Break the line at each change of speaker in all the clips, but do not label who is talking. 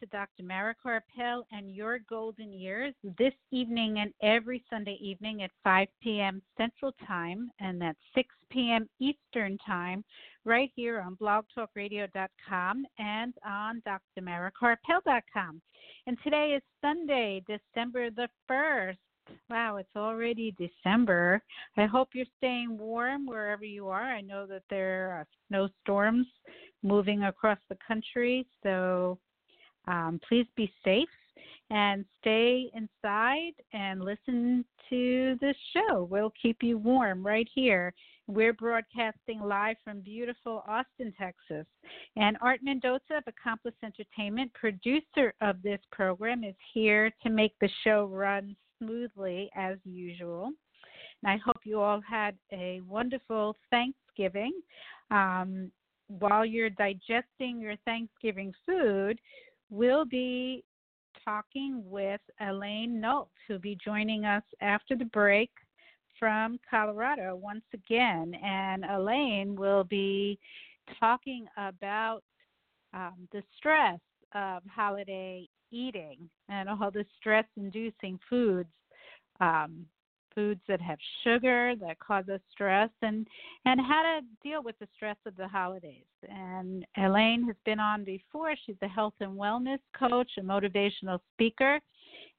To Dr. Mara Karpel and Your Golden Years this evening and every Sunday evening at 5 p.m. Central Time and that's 6 p.m. Eastern Time right here on blogtalkradio.com and on drmarakarpel.com. And today is Sunday, December the 1st. Wow, it's already December. I hope you're staying warm wherever you are. I know that there are snowstorms moving across the country, so um, please be safe and stay inside and listen to this show. We'll keep you warm right here. We're broadcasting live from beautiful Austin, Texas. And Art Mendoza of Accomplice Entertainment, producer of this program, is here to make the show run smoothly as usual. And I hope you all had a wonderful Thanksgiving. Um, while you're digesting your Thanksgiving food, we'll be talking with Alaine Nolt, who'll be joining us after the break from Colorado once again. And Alaine will be talking about um, the stress of holiday eating and all the stress inducing foods um, foods that have sugar that cause us stress and and how to deal with the stress of the holidays. And Alaine has been on before. She's a health and wellness coach a motivational speaker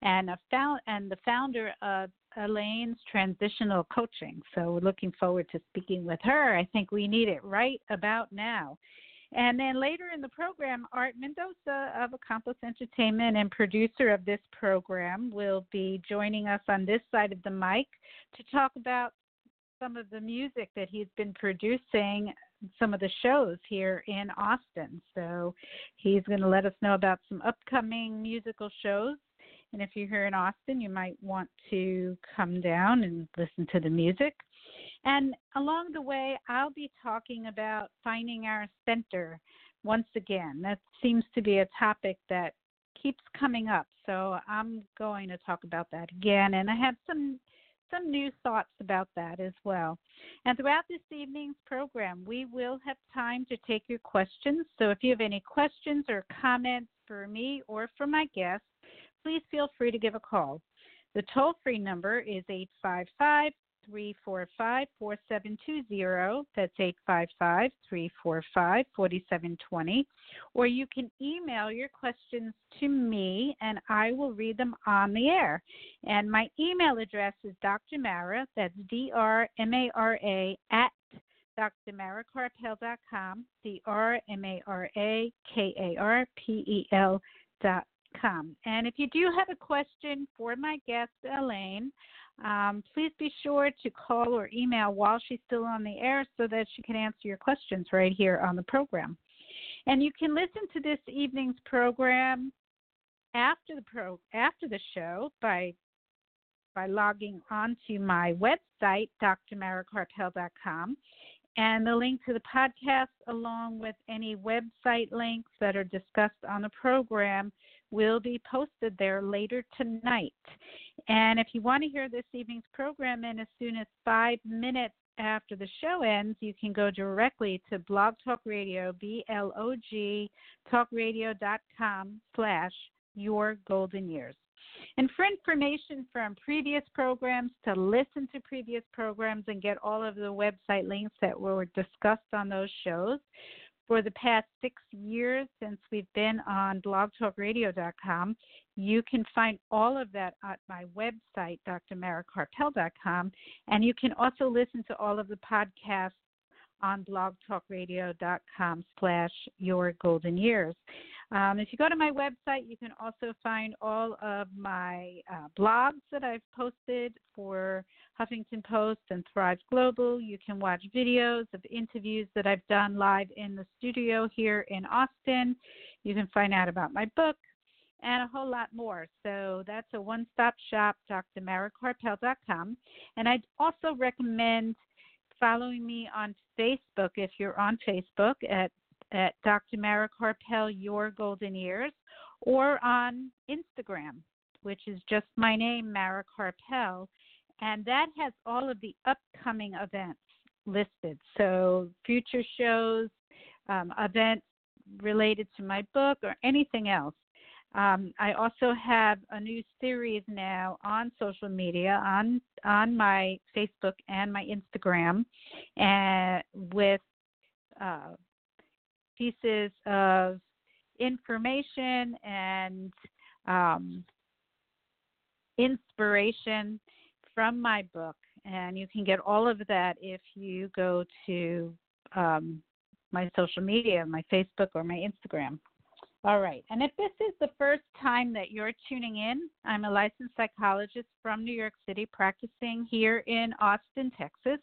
and a found and the founder of Alaine's transitional coaching. So we're looking forward to speaking with her. I think we need it right about now and then later in the program, Art Mendoza of Accomplice Entertainment and producer of this program will be joining us on this side of the mic to talk about some of the music that he's been producing, some of the shows here in Austin. So he's going to let us know about some upcoming musical shows. And if you're here in Austin, you might want to come down and listen to the music. And along the way, I'll be talking about finding our center once again. That seems to be a topic that keeps coming up. So I'm going to talk about that again. And I have some some new thoughts about that as well. And throughout this evening's program, we will have time to take your questions. So if you have any questions or comments for me or for my guests, please feel free to give a call. The toll free number is 855 345 4720. That's 855 345 4720. Or you can email your questions to me and I will read them on the air. And my email address is Dr. Mara, that's D R M A R A, at drmarakarpel.com, D R M A R A K A R P E L dot com. And if you do have a question for my guest, Alaine, um, please be sure to call or email while she's still on the air so that she can answer your questions right here on the program. And you can listen to this evening's program after the pro after the show by by logging onto my website drmarakarpel.com and the link to the podcast along with any website links that are discussed on the program will be posted there later tonight. And if you want to hear this evening's program in as soon as five minutes after the show ends, you can go directly to Blog Talk Radio, B-L-O-G, talkradio.com slash your golden years. And for information from previous programs, to listen to previous programs and get all of the website links that were discussed on those shows, for the past six years since we've been on blogtalkradio.com. You can find all of that at my website, drmarakarpel.com, and you can also listen to all of the podcasts on blogtalkradio.com slash your golden years. Um, if you go to my website, you can also find all of my uh, blogs that I've posted for Huffington Post and Thrive Global. You can watch videos of interviews that I've done live in the studio here in Austin. You can find out about my book. and a whole lot more. So that's a one stop shop, drmarakarpel.com. And I'd also recommend following me on Facebook if you're on Facebook at, at Dr. Mara Karpel, Your Golden Years, or on Instagram, which is just my name, Mara Karpel. And that has all of the upcoming events listed. So future shows, um, events related to my book, or anything else. Um, I also have a new series now on social media, on on my Facebook and my Instagram, and with uh, pieces of information and um, inspiration from my book. And you can get all of that if you go to um, my social media, my Facebook or my Instagram. All right. And if this is the first time that you're tuning in, I'm a licensed psychologist from New York City practicing here in Austin, Texas.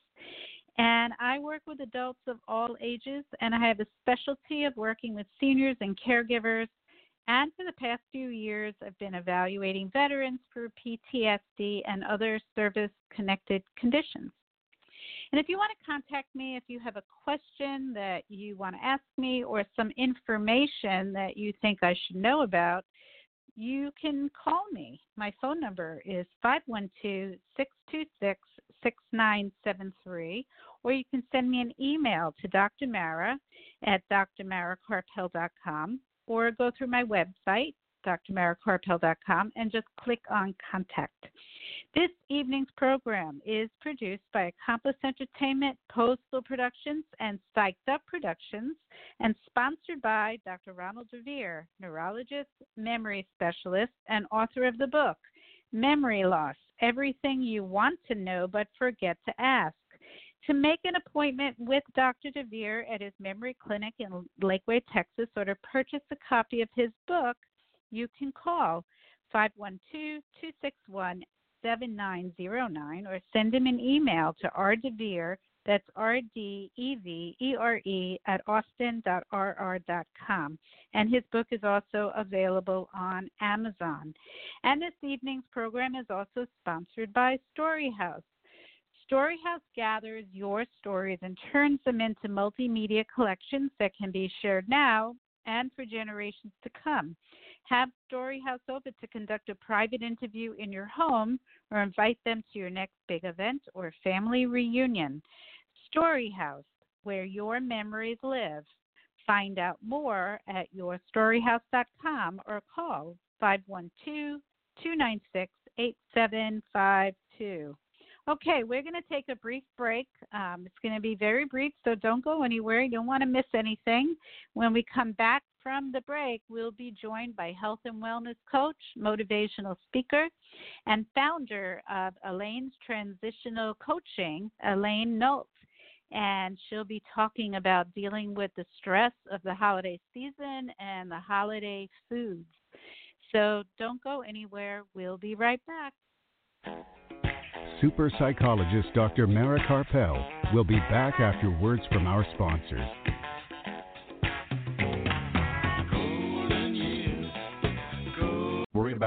And I work with adults of all ages, and I have a specialty of working with seniors and caregivers. And for the past few years, I've been evaluating veterans for PTSD and other service connected conditions. And if you want to contact me, if you have a question that you want to ask me or some information that you think I should know about, you can call me. My phone number is 512 626 6973, or you can send me an email to Dr. Mara at drmarakarpel.com, or go through my website, drmarakarpel.com, and just click on contact. This evening's program is produced by Accomplice Entertainment, Postal Productions, and Psyched Up Productions, and sponsored by Dr. Ronald DeVere, neurologist, memory specialist, and author of the book, Memory Loss Everything You Want to Know But Forget to Ask. To make an appointment with Dr. DeVere at his memory clinic in Lakeway, Texas, or to purchase a copy of his book, you can call 512 261 7909 or send him an email to rdevere, that's R-D-E-V-E-R-E at austin.rr.com. And his book is also available on Amazon. And this evening's program is also sponsored by Storyhouse. Storyhouse gathers your stories and turns them into multimedia collections that can be shared now and for generations to come. Have Storyhouse open to conduct a private interview in your home or invite them to your next big event or family reunion. Storyhouse, where your memories live. Find out more at yourstoryhouse.com or call 512 296 8752. Okay, we're going to take a brief break. Um, it's going to be very brief, so don't go anywhere. You don't want to miss anything. When we come back from the break, we'll be joined by health and wellness coach, motivational speaker, and founder of Alaine's Transitional Coaching, Alaine Nolt. And she'll be talking about dealing with the stress of the holiday season and the holiday foods. So don't go anywhere. We'll be right back
super psychologist Dr. Mara Karpel will be back after words from our sponsors.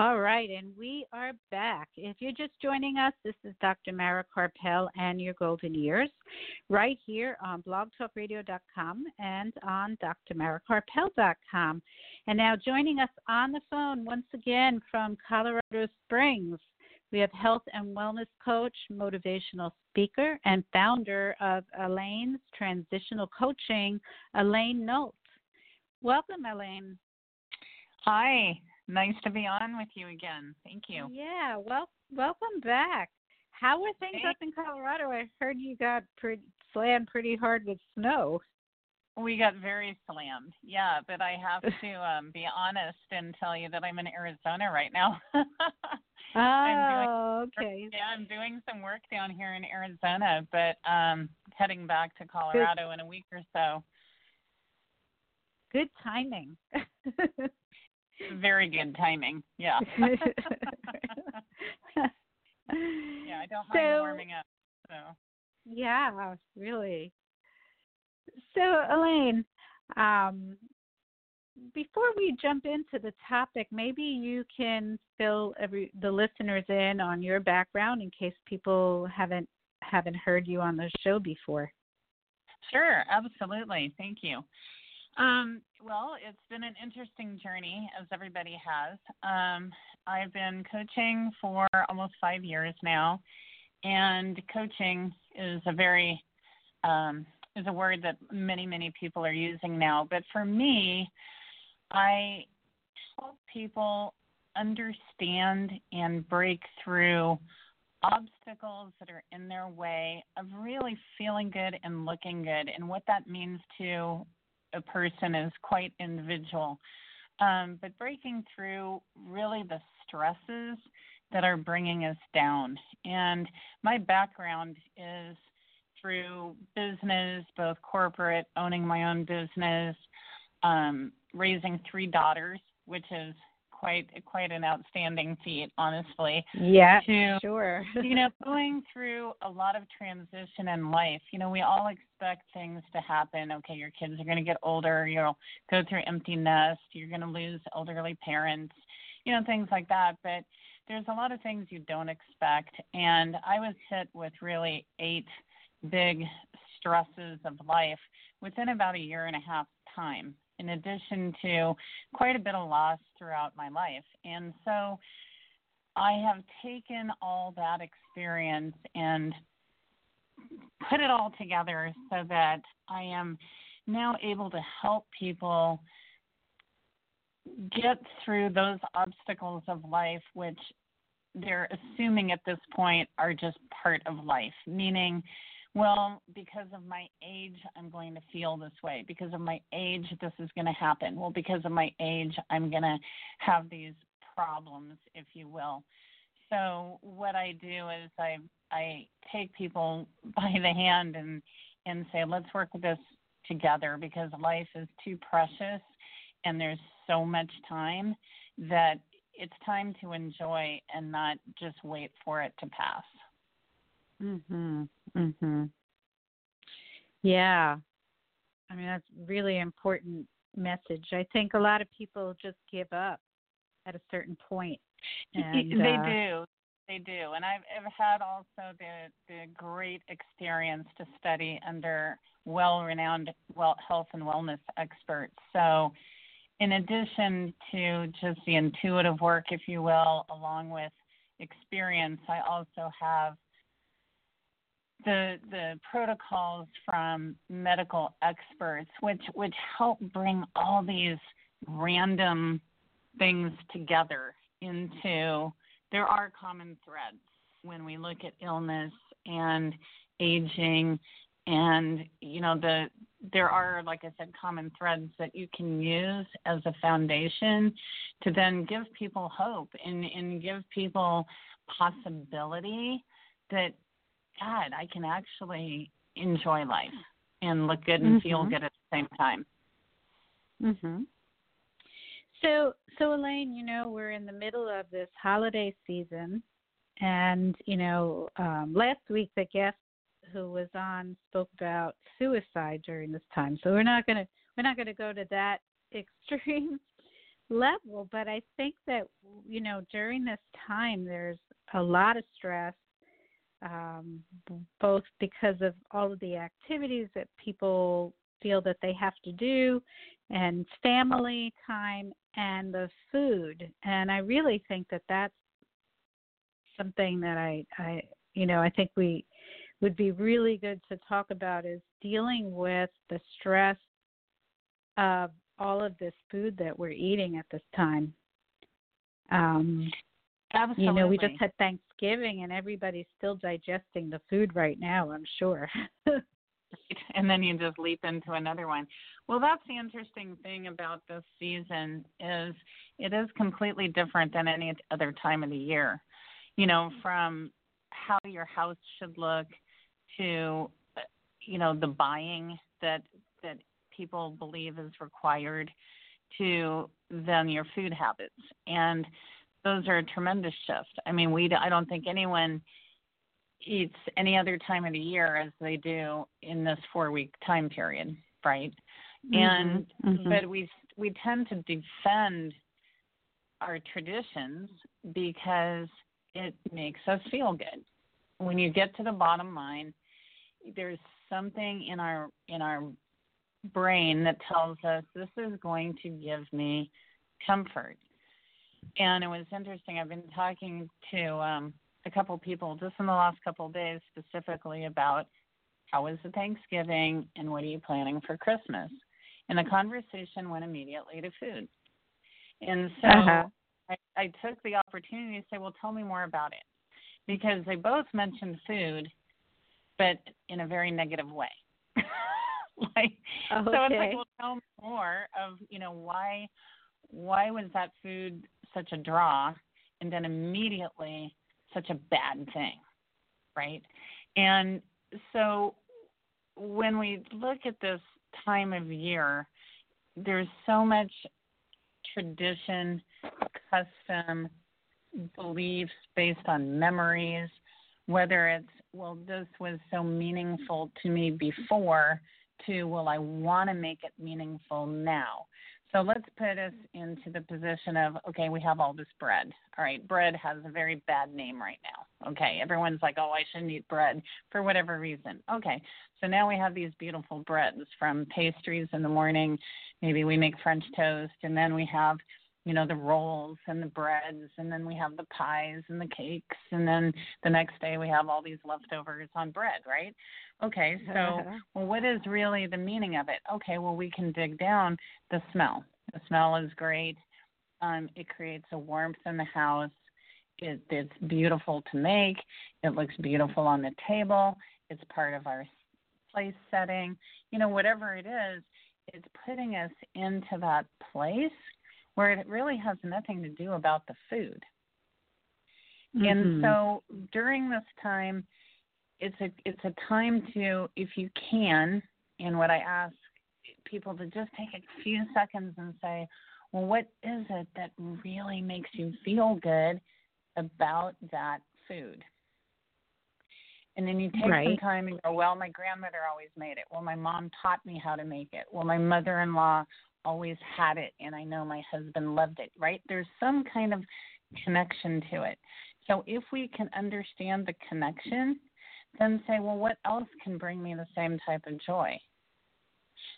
All right, and we are back. If you're just joining us, this is Dr. Mara Karpel and Your Golden Years, right here on blogtalkradio.com and on drmarakarpel.com. And now joining us on the phone once again from Colorado Springs, we have health and wellness coach, motivational speaker, and founder of Alaine's Transitional Coaching, Alaine Nolt. Welcome, Alaine.
Hi, nice to be on with you again. Thank you.
Yeah, well, welcome back. How are things up in Colorado? I heard you got pretty, slammed pretty hard with snow.
We got very slammed, yeah. But I have to um, be honest and tell you that I'm in Arizona right now.
oh, okay.
Yeah, I'm doing some work down here in Arizona, but um, heading back to Colorado Good. in a week or so.
Good timing.
Very good timing. Yeah. yeah, I don't mind warming up. So.
Yeah, really. So, Alaine, um, before we jump into the topic, maybe you can fill every the listeners in on your background in case people haven't haven't heard you on the show before.
Sure, absolutely. Thank you. Um, well, it's been an interesting journey, as everybody has. Um, I've been coaching for almost five years now, and coaching is a very um, is a word that many many people are using now. But for me, I help people understand and break through obstacles that are in their way of really feeling good and looking good and what that means to a person is quite individual. Um, but breaking through really the stresses that are bringing us down. And my background is through business, both corporate, owning my own business, um, raising three daughters, which is quite quite an outstanding feat, honestly.
Yeah,
to,
sure.
you know, going through a lot of transition in life. You know, we all expect things to happen. Okay, your kids are going to get older. You'll go through empty nest. You're going to lose elderly parents. You know, things like that. But there's a lot of things you don't expect. And I was hit with really eight big stresses of life within about a year and a half time in addition to quite a bit of loss throughout my life. And so I have taken all that experience and put it all together so that I am now able to help people get through those obstacles of life, which they're assuming at this point are just part of life, meaning well, because of my age, I'm going to feel this way. Because of my age, this is going to happen. Well, because of my age, I'm going to have these problems, if you will. So what I do is I I take people by the hand and and say, let's work with this together because life is too precious and there's so much time that it's time to enjoy and not just wait for it to pass.
Mhm. Mhm. Yeah. I mean that's really important message. I think a lot of people just give up at a certain point. And,
they
uh,
do. They do. And I've, I've had also the the great experience to study under well-renowned well health and wellness experts. So in addition to just the intuitive work, if you will, along with experience, I also have the the protocols from medical experts, which which help bring all these random things together into there are common threads when we look at illness and aging. And you know the there are like i said common threads that you can use as a foundation to then give people hope and and give people possibility that God, I can actually enjoy life and look good and
mm-hmm.
feel good at the same time.
Mhm. So, so Alaine, you know, we're in the middle of this holiday season, and you know, um, last week the guest who was on spoke about suicide during this time. So we're not gonna we're not gonna go to that extreme level, but I think that you know during this time there's a lot of stress, um, both because of all of the activities that people feel that they have to do, and family time and the food. And I really think that that's something that I, I, you know, I think we would be really good to talk about is dealing with the stress of all of this food that we're eating at this time. Um,
Absolutely.
You know, we just had Thanksgiving and everybody's still digesting the food right now, I'm sure.
and then you just leap into another one. Well, that's the interesting thing about this season is it is completely different than any other time of the year. You know, mm-hmm. from how your house should look to uh, you know the buying that that people believe is required to then your food habits and those are a tremendous shift. I mean, we I don't think anyone eats any other time of the year as they do in this four week time period, right? Mm-hmm, and mm-hmm. but we we tend to defend our traditions because it makes us feel good. When you get to the bottom line, there's something in our in our brain that tells us this is going to give me comfort. And it was interesting. I've been talking to um, a couple people just in the last couple of days specifically about how was the Thanksgiving and what are you planning for Christmas? And the conversation went immediately to food. And so uh-huh. I, I took the opportunity to say, well, tell me more about it. Because they both mentioned food, but in a very negative way. like, okay. so it's like, well, tell me more of, you know, why, why was that food such a draw? And then immediately such a bad thing, right? And so when we look at this time of year, there's so much tradition, custom, beliefs based on memories, whether it's, well, this was so meaningful to me before, to, well, I want to make it meaningful now. So let's put us into the position of okay, we have all this bread. All right, bread has a very bad name right now. Okay, everyone's like, oh, I shouldn't eat bread for whatever reason. Okay, so now we have these beautiful breads from pastries in the morning. Maybe we make French toast, and then we have you know the rolls and the breads and then we have the pies and the cakes and then the next day we have all these leftovers on bread right? Okay so well what is really the meaning of it? Okay well we can dig down the smell. The smell is great. Um, it creates a warmth in the house. It, it's beautiful to make. It looks beautiful on the table. It's part of our place setting. You know whatever it is it's putting us into that place where it really has nothing to do about the food. Mm-hmm. And so during this time, it's a it's a time to, if you can, and what I ask people to just take a few seconds and say, well, what is it that really makes you feel good about that food? And then you take right. some time and go, well, my grandmother always made it. Well, my mom taught me how to make it. Well, my mother in law always had it and I know my husband loved it, right? There's some kind of connection to it. So if we can understand the connection, then say, well, what else can bring me the same type of joy?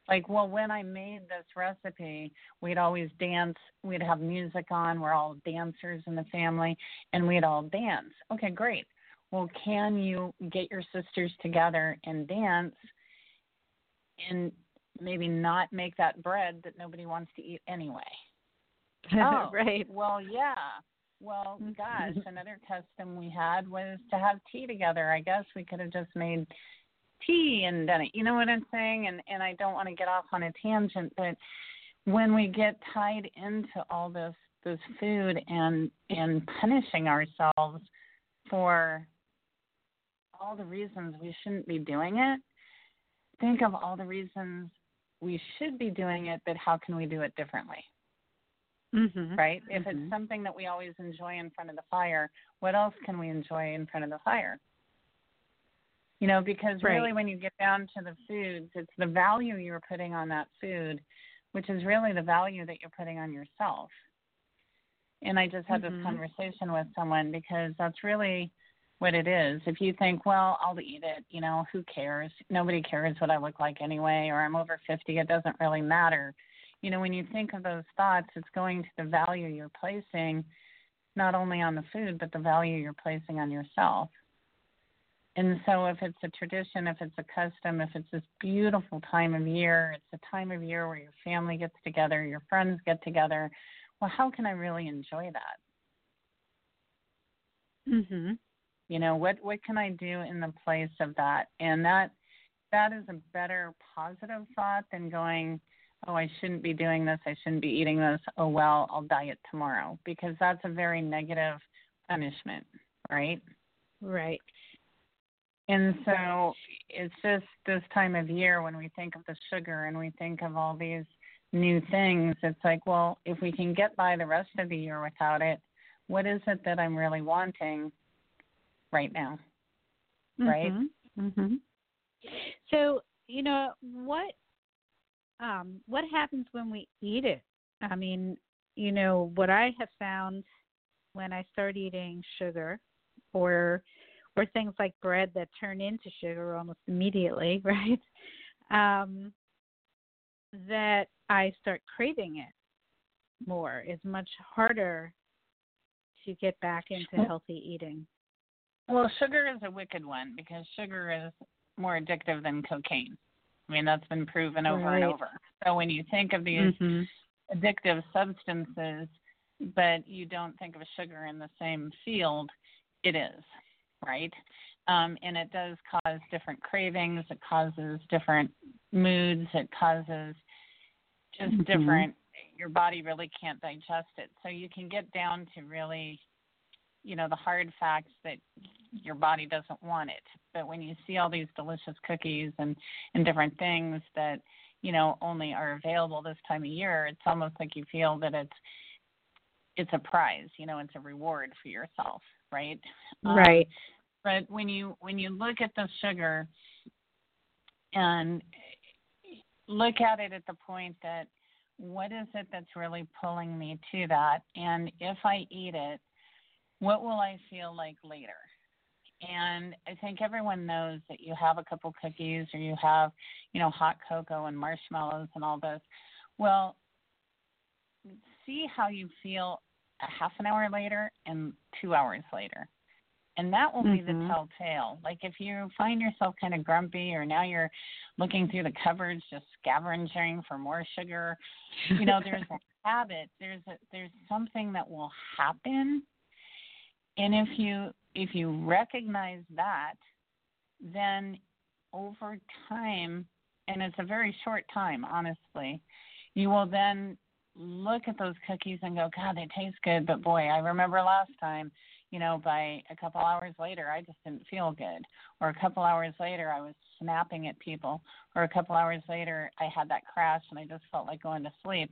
Like, well, when I made this recipe, we'd always dance. We'd have music on. We're all dancers in the family, and we'd all dance. Okay, great. Well, can you get your sisters together and dance and maybe not make that bread that nobody wants to eat anyway.
oh, right.
Well, yeah. Well, mm-hmm. gosh, another custom we had was to have tea together. I guess we could have just made tea and done it. You know what I'm saying? And and I don't want to get off on a tangent, but when we get tied into all this this food and and punishing ourselves for all the reasons we shouldn't be doing it, think of all the reasons we should be doing it, but how can we do it differently?
Mm-hmm.
right? If
Mhm.
it's something that we always enjoy in front of the fire, what else can we enjoy in front of the fire? You know, because
Right.
really when you get down to the foods, it's the value you're putting on that food, which is really the value that you're putting on yourself. And I just had
Mhm.
this conversation with someone because that's really what it is. If you think, well, I'll eat it, you know, who cares? Nobody cares what I look like anyway, or I'm over 50, it doesn't really matter. You know, when you think of those thoughts, it's going to the value you're placing not only on the food, but the value you're placing on yourself. And so, if it's a tradition, if it's a custom, if it's this beautiful time of year, it's a time of year where your family gets together, your friends get together, well, how can I really enjoy that?
Mm-hmm.
You know what what can i do in the place of that? And that that is a better positive thought than going oh i shouldn't be doing this. I shouldn't be eating this. Oh well i'll diet tomorrow. Because that's a very negative punishment right?
Right.
and so it's just this time of year when we think of the sugar and we think of all these new things it's like well if we can get by the rest of the year without it what is it that i'm really wanting right now Right.
Mm-hmm. So you know what? Um, what happens when we eat it? I mean, you know what I have found when I start eating sugar, or or things like bread that turn into sugar almost immediately, right? Um, that I start craving it more. It's much harder to get back into healthy eating.
Well, sugar is a wicked one because sugar is more addictive than cocaine. I mean, that's been proven over
Right.
and over. So when you think of these
Mhm.
addictive substances, but you don't think of sugar in the same field, it is, right? Um, and it does cause different cravings, it causes different moods, it causes just
Mhm.
different, your body really can't digest it. So you can get down to really you know the hard facts that your body doesn't want it. But when you see all these delicious cookies and and different things that you know only are available this time of year it's almost like you feel that it's it's a prize you know it's a reward for yourself right? Um,
Right.
but when you when you look at the sugar and look at it at the point that what is it that's really pulling me to that? And if i eat it what will i feel like later and i think everyone knows that you have a couple cookies or you have you know hot cocoa and marshmallows and all this well see how you feel a half an hour later and two hours later and that will be the
Mhm.
telltale. Like if you find yourself kind of grumpy, or now you're looking through the cupboards just scavenging for more sugar, you know, there's a habit. There's a, there's something that will happen, and if you if you recognize that, then over time, and it's a very short time, honestly, you will then look at those cookies and go, God, they taste good, but boy, I remember last time you know, by a couple hours later, I just didn't feel good. Or a couple hours later, I was snapping at people. Or a couple hours later, I had that crash and I just felt like going to sleep.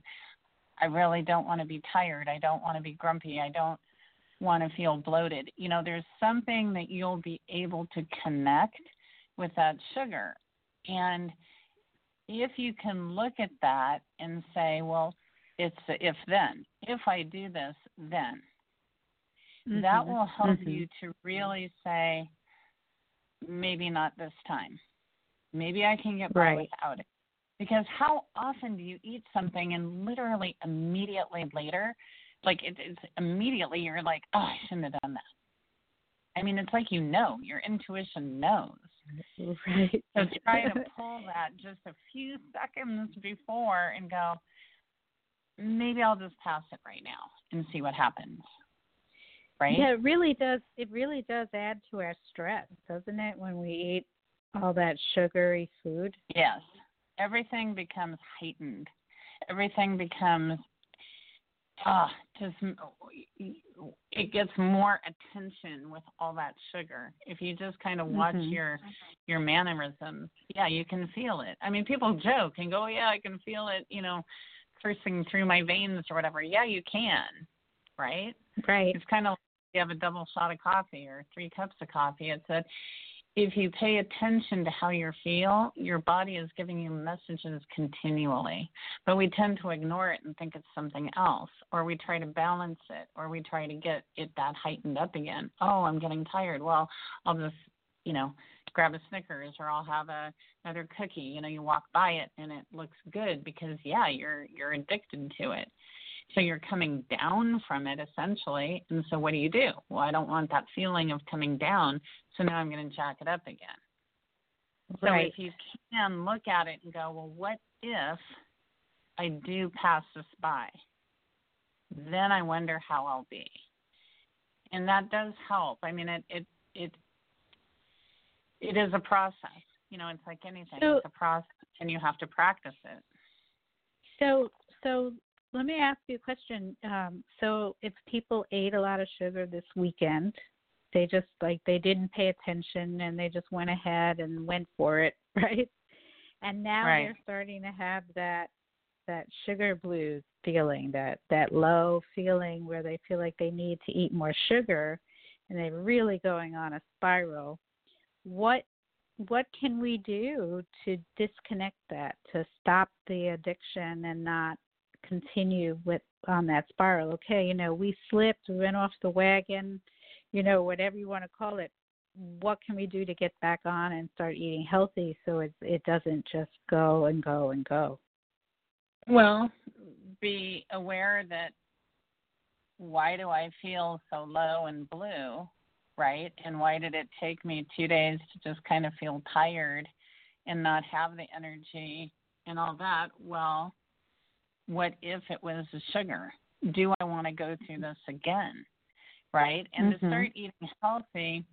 I really don't want to be tired. I don't want to be grumpy. I don't want to feel bloated. You know, there's something that you'll be able to connect with that sugar. And if you can look at that and say, well, it's if then. If I do this, then that
Mhm.
will help
Mhm.
you to really say maybe not this time maybe i can get by
Right.
without it because how often do you eat something and literally immediately later like it, it's immediately you're like oh i shouldn't have done that i mean it's like you know your intuition knows
Right.
so try to pull that just a few seconds before and go maybe i'll just pass it right now and see what happens right
Yeah, it really does. It really does add to our stress, doesn't it? When we eat all that sugary food.
Yes. Everything becomes heightened. Everything becomes ah just it gets more attention with all that sugar. If you just kind of watch
Mhm.
your your mannerisms, yeah, you can feel it. I mean, people joke and go, "Yeah, I can feel it," you know, coursing through my veins or whatever. Yeah, you can, right?
Right.
It's kind of like you have a double shot of coffee or three cups of coffee. It's that if you pay attention to how you feel, your body is giving you messages continually. But we tend to ignore it and think it's something else, or we try to balance it, or we try to get it that heightened up again. Oh, I'm getting tired. Well, I'll just, you know, grab a Snickers or I'll have a another cookie. You know, you walk by it and it looks good because yeah, you're you're addicted to it. So you're coming down from it essentially. And so what do you do? Well, I don't want that feeling of coming down, so now I'm going to jack it up again.
Right.
So if you can look at it and go, well, what if I do pass this by? Then I wonder how I'll be. And that does help. I mean, it it it it is a process. You know, it's like anything.
So,
it's a process, and you have to practice it.
So, so let me ask you a question. Um, so, if people ate a lot of sugar this weekend, they just like they didn't pay attention and they just went ahead and went for it, right? And now
right.
they're starting to have that that sugar blues feeling, that that low feeling where they feel like they need to eat more sugar, and they're really going on a spiral what what can we do to disconnect that to stop the addiction and not continue with on that spiral okay you know we slipped we went off the wagon you know whatever you want to call it what can we do to get back on and start eating healthy so it it doesn't just go and go and go
well be aware that why do i feel so low and blue right? And why did it take me two days to just kind of feel tired and not have the energy and all that? Well, what if it was the sugar? Do I want to go through this again? Right? And
mm-hmm.
to start eating healthy,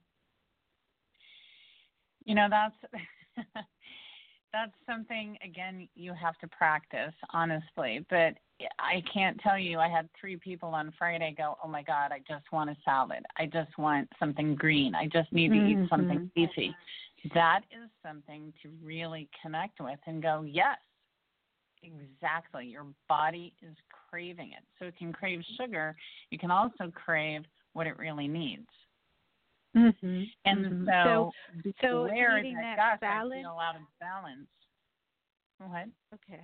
you know, that's that's something again you have to practice honestly but i can't tell you i had three people on friday go oh my god i just want a salad i just want something green i just need to
mm-hmm.
eat something leafy that is something to really connect with and go yes exactly your body is craving it so it can crave sugar you can also crave what it really needs
Mm-hmm.
And
mm-hmm.
so,
so, so eating
that,
that
gosh,
salad,
I feel out of balance. Go ahead.
Okay.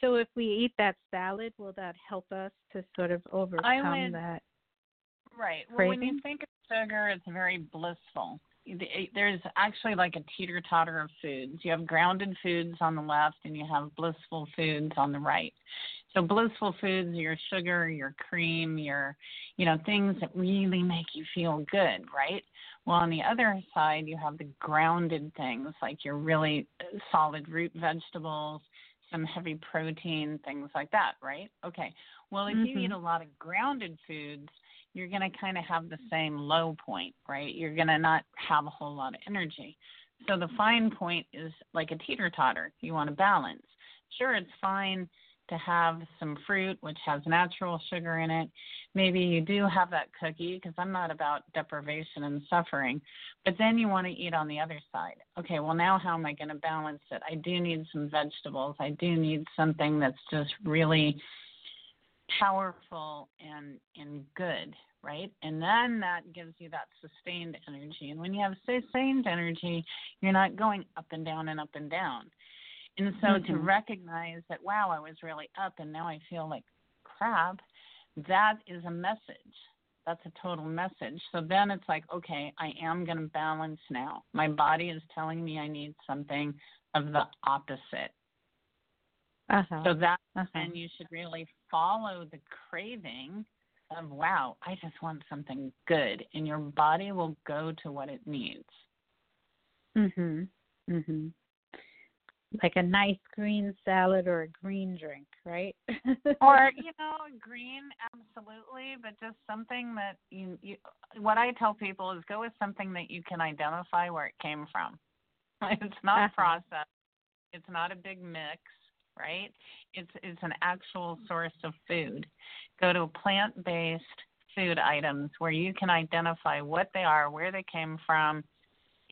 So if we eat that salad, will that help us to sort of overcome
would,
that?
Right.
Craving?
Well, when you think of sugar, it's very blissful. There's actually like a teeter totter of foods. You have grounded foods on the left, and you have blissful foods on the right. So blissful foods, your sugar, your cream, your, you know, things that really make you feel good, right? Well, on the other side, you have the grounded things like your really uh, solid root vegetables, some heavy protein, things like that, right? Okay. Well, if
mm-hmm.
you eat a lot of grounded foods, you're going to kind of have the same low point, right? You're going to not have a whole lot of energy. So the fine point is like a teeter totter. You want to balance. Sure, it's fine to have some fruit, which has natural sugar in it. Maybe you do have that cookie, because I'm not about deprivation and suffering, but then you want to eat on the other side. Okay, well, now how am I going to balance it? I do need some vegetables. I do need something that's just really powerful and, and good, right? And then that gives you that sustained energy. And when you have sustained energy, you're not going up and down and up and down and so
mm-hmm.
to recognize that, wow, I was really up and now I feel like crap, that is a message. That's a total message. So then it's like, okay, I am going to balance now. My body is telling me I need something of the opposite.
Uh-huh.
So that,
uh-huh.
and you should really follow the craving of, wow, I just want something good. And your body will go to what it needs.
Mhm. Mhm like a nice green salad or a green drink, right?
or you know, green, absolutely, but just something that you, you. What I tell people is go with something that you can identify where it came from. It's not
uh-huh.
processed. It's not a big mix, right? It's it's an actual source of food. Go to plant-based food items where you can identify what they are, where they came from,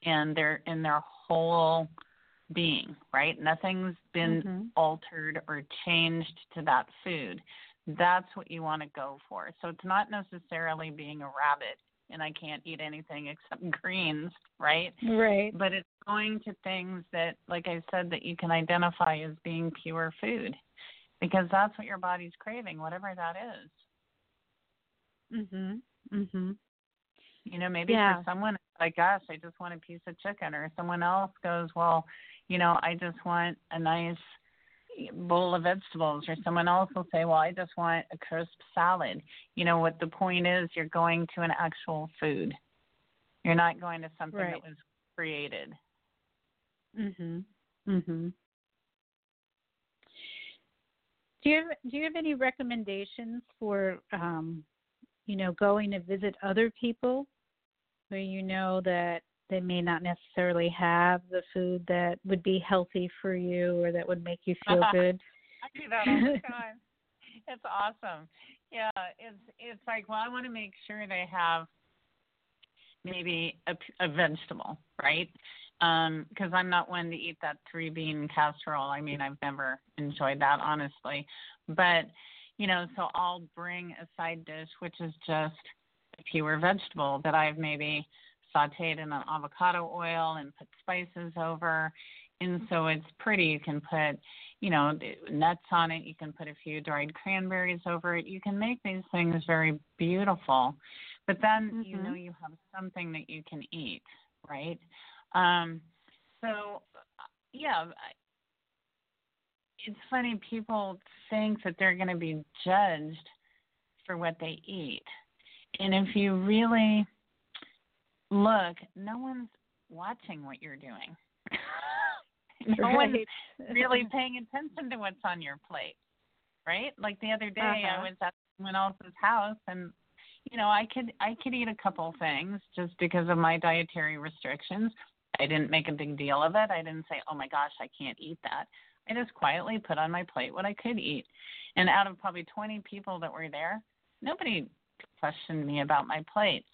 and their in their whole being, right? Nothing's been
Mhm.
altered or changed to that food. That's what you want to go for. So it's not necessarily being a rabbit and I can't eat anything except greens, right?
Right.
But it's going to things that, like I said, that you can identify as being pure food because that's what your body's craving, whatever that is.
Mhm. Mhm.
You know, maybe
Yeah.
for someone like us, I just want a piece of chicken, or someone else goes, well, you know, I just want a nice bowl of vegetables, or someone else will say, well, I just want a crisp salad. You know, what the point is, you're going to an actual food. You're not going to something
Right.
that was created.
Mhm. Mhm. Do you have, do you have any recommendations for um you know going to visit other people where you know that they may not necessarily have the food that would be healthy for you or that would make you feel good?
I do that all the time. it's awesome. Yeah, it's it's like, well, I want to make sure they have maybe a, a vegetable, right? Um, because I'm not one to eat that three bean casserole. I mean, I've never enjoyed that honestly, but you know, so I'll bring a side dish which is just a pure vegetable that I've maybe sauteed in an avocado oil and put spices over. And so it's pretty. You can put, you know, nuts on it. You can put a few dried cranberries over it. You can make these things very beautiful. But then you
Mhm.
know you have something that you can eat, right? Um, so, yeah, I- it's funny. People think that they're going to be judged for what they eat. And if you really look, no one's watching what you're doing. no one's really paying attention to what's on your plate, right? Like the other day,
Uh-huh.
I was at someone else's house, and you know, I could I could eat a couple things just because of my dietary restrictions. I didn't make a big deal of it. I didn't say, "Oh my gosh, I can't eat that." I just quietly put on my plate what I could eat. And out of probably 20 people that were there, nobody questioned me about my plate.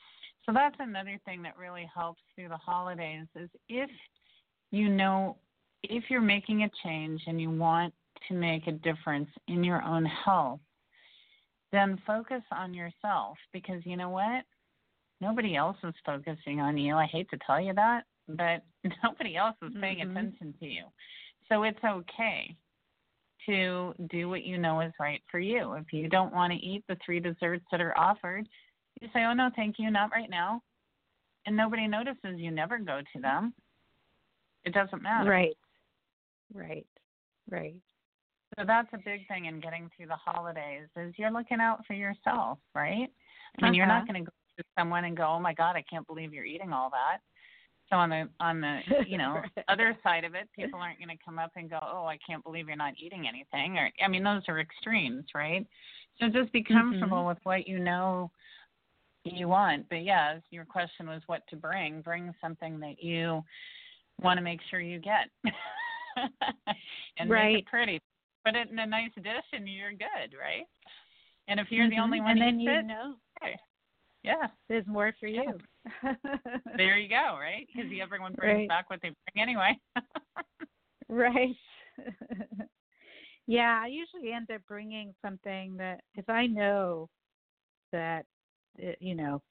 So that's another thing that really helps through the holidays is if you know if you're making a change and you want to make a difference in your own health, then focus on yourself because you know what? Nobody else is focusing on you. I hate to tell you that, but nobody else is paying
Mhm.
attention to you. So it's okay to do what you know is right for you. If you don't want to eat the three desserts that are offered, you say, "Oh no, thank you, not right now." And nobody notices you never go to them. It doesn't matter.
Right. Right. Right.
So that's a big thing in getting through the holidays is you're looking out for yourself, right? I mean, you're
Uh-huh.
not going to go to someone and go, "Oh my God, I can't believe you're eating all that." So on the on the you know other side of it, people aren't going to come up and go, "Oh, I can't believe you're not eating anything." Or I mean, those are extremes, right? So just be comfortable with what you know you want. But yes, your question was what to bring. Bring something that you want to make sure you get, and make it pretty. Put it in a nice dish, and you're good, right? And if you're the
Mhm.
only one
and then you
it,
know
okay. yeah,
there's more for
Yeah.
you.
there you go, right? Because everyone brings
Right.
back what they bring anyway.
Right. yeah, I usually end up bringing something that if I know that uh, you know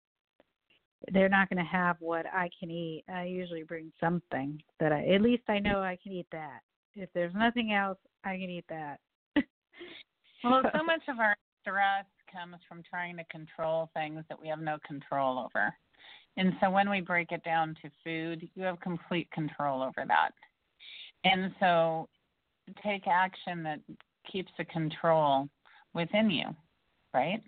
they're not going to have what I can eat, I usually bring something that I at least I know I can eat that. If there's nothing else, I can eat that.
well, so much of our stress comes from trying to control things that we have no control over. And so when we break it down to food, you have complete control over that. And so take action that keeps the control within you, right?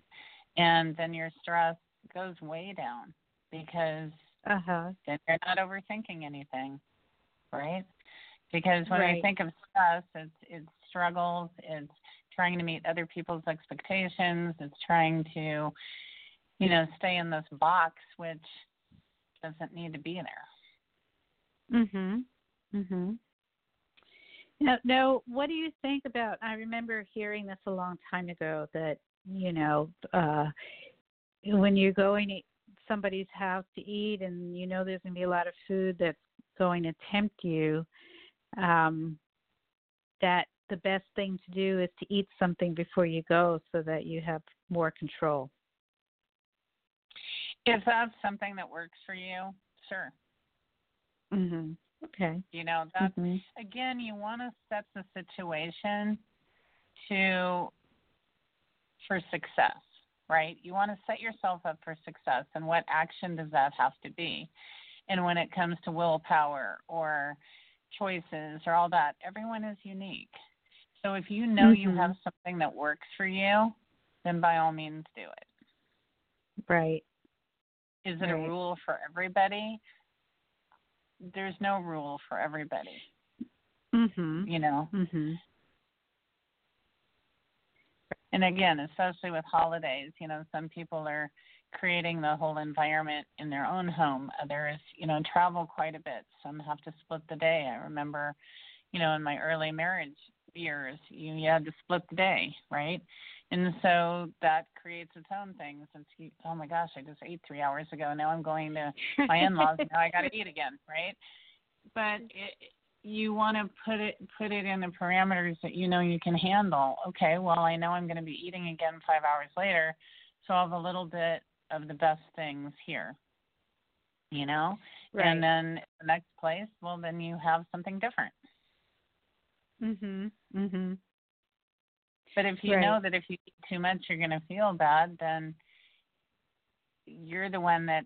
And then your stress goes way down because
Uh huh.
then you're not overthinking anything, right? Because when
Right.
we think of stress, it's it's struggles, it's trying to meet other people's expectations, it's trying to, you know, stay in this box which doesn't need to be there.
Mhm. Mhm. Now, now, what do you think about? I remember hearing this a long time ago that you know, uh when you're going to somebody's house to eat, and you know there's going to be a lot of food that's going to tempt you, um, that the best thing to do is to eat something before you go so that you have more control.
If that's something that works for you, sure.
Mhm. Okay.
You know, that
mm-hmm.
again, you want to set the situation to for success, right? You want to set yourself up for success and what action does that have to be? And when it comes to willpower or choices or all that, everyone is unique. So if you know
mm-hmm.
you have something that works for you, then by all means do it.
Right.
Is it
right.
a rule for everybody? There's no rule for everybody.
Mhm.
You know.
Mhm.
And again, especially with holidays, you know, some people are creating the whole environment in their own home. Others, you know, travel quite a bit. Some have to split the day. I remember, you know, in my early marriage years, you, you had to split the day, right? And so that creates its own things. It's oh my gosh, I just ate three hours ago. Now I'm going to my in-laws. now I got to eat again, right? But it, you want to put it put it in the parameters that you know you can handle. Okay, well I know I'm going to be eating again five hours later, so I'll have a little bit of the best things here. You know,
right.
and then the next place, well then you have something different.
Mhm. Mhm.
But if you
right.
know that if you eat too much you're going to feel bad, then you're the one that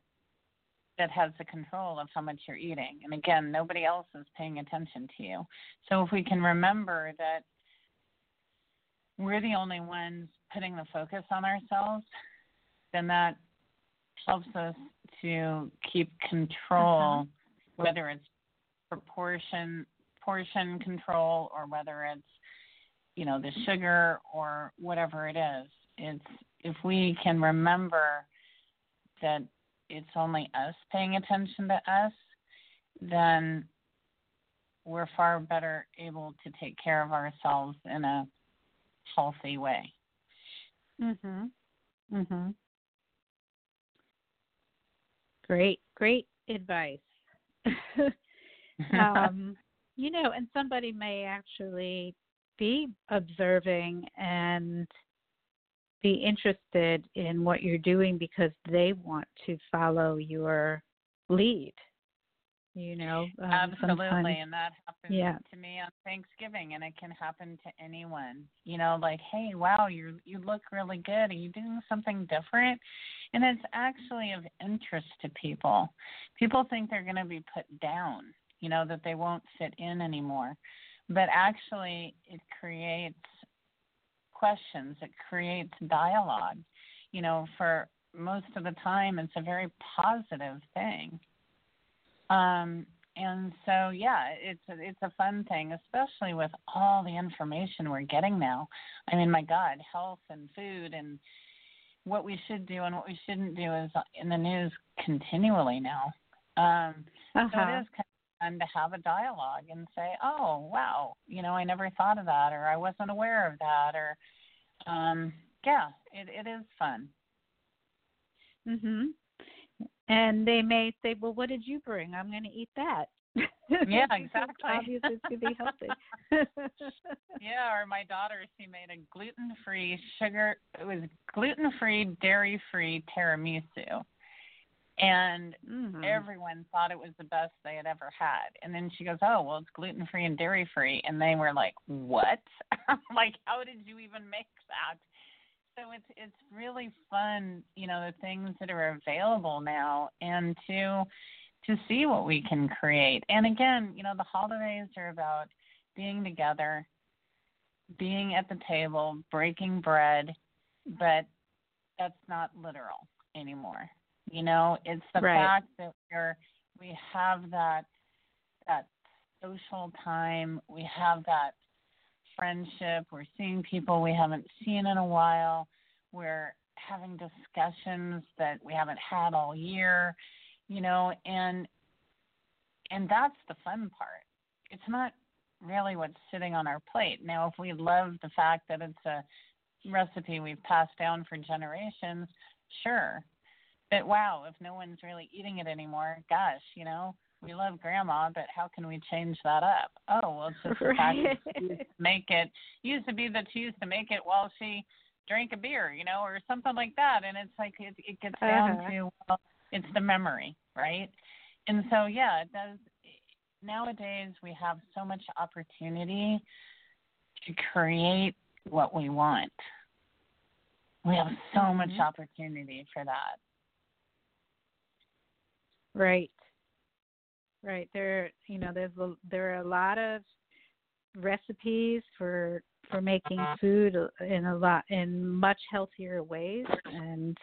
that has the control of how much you're eating. And again, nobody else is paying attention to you. So if we can remember that we're the only ones putting the focus on ourselves, then that helps us to keep control,
uh-huh.
whether it's proportion portion control or whether it's you know the sugar or whatever it is. It's if we can remember that it's only us paying attention to us, then we're far better able to take care of ourselves in a healthy way.
Mhm. Mhm. Great, great advice. um, you know, and somebody may actually be observing and be interested in what you're doing because they want to follow your lead you know um,
absolutely and that happens
yeah.
to me on thanksgiving and it can happen to anyone you know like hey wow you you look really good. Are you doing something different? And it's actually of interest to people. People think they're going to be put down you know that they won't fit in anymore. But actually it creates questions it creates dialogue you know for most of the time it's a very positive thing um, and so yeah, it's a, it's a fun thing, especially with all the information we're getting now. I mean, my God, health and food and what we should do and what we shouldn't do is in the news continually now. Um,
uh-huh.
So it is kind fun to have a dialogue and say, "Oh, wow, you know, I never thought of that, or I wasn't aware of that, or um, yeah, it it is fun."
Mhm and they may say, "Well, what did you bring? I'm going to eat that."
Yeah, exactly.
Obviously, it's to be healthy.
yeah, or my daughter, she made a gluten-free sugar. It was gluten-free, dairy-free tiramisu, and
mm-hmm.
everyone thought it was the best they had ever had. And then she goes, "Oh, well, it's gluten-free and dairy-free," and they were like, "What? like, how did you even make that?" so it's it's really fun, you know, the things that are available now and to to see what we can create. And again, you know, the holidays are about being together, being at the table, breaking bread, but that's not literal anymore. You know, it's the
right.
fact that we're we have that that social time, we have that friendship. We're seeing people we haven't seen in a while. We're having discussions that we haven't had all year, you know, and and that's the fun part. It's not really what's sitting on our plate. Now, if we love the fact that it's a recipe we've passed down for generations, sure. But wow, if no one's really eating it anymore, gosh, you know, we love grandma, but how can we change that up? Oh, well, it's just fact make it used to be that she used to make it while she drank a beer, you know, or something like that. And it's like it, it gets down
uh-huh.
to well, it's the memory, right? And so yeah, it does. Nowadays we have so much opportunity to create what we want. We have so
mm-hmm.
much opportunity for that.
Right. Right. There, you know, there's a, there are a lot of recipes for for making food in a lot in much healthier ways, and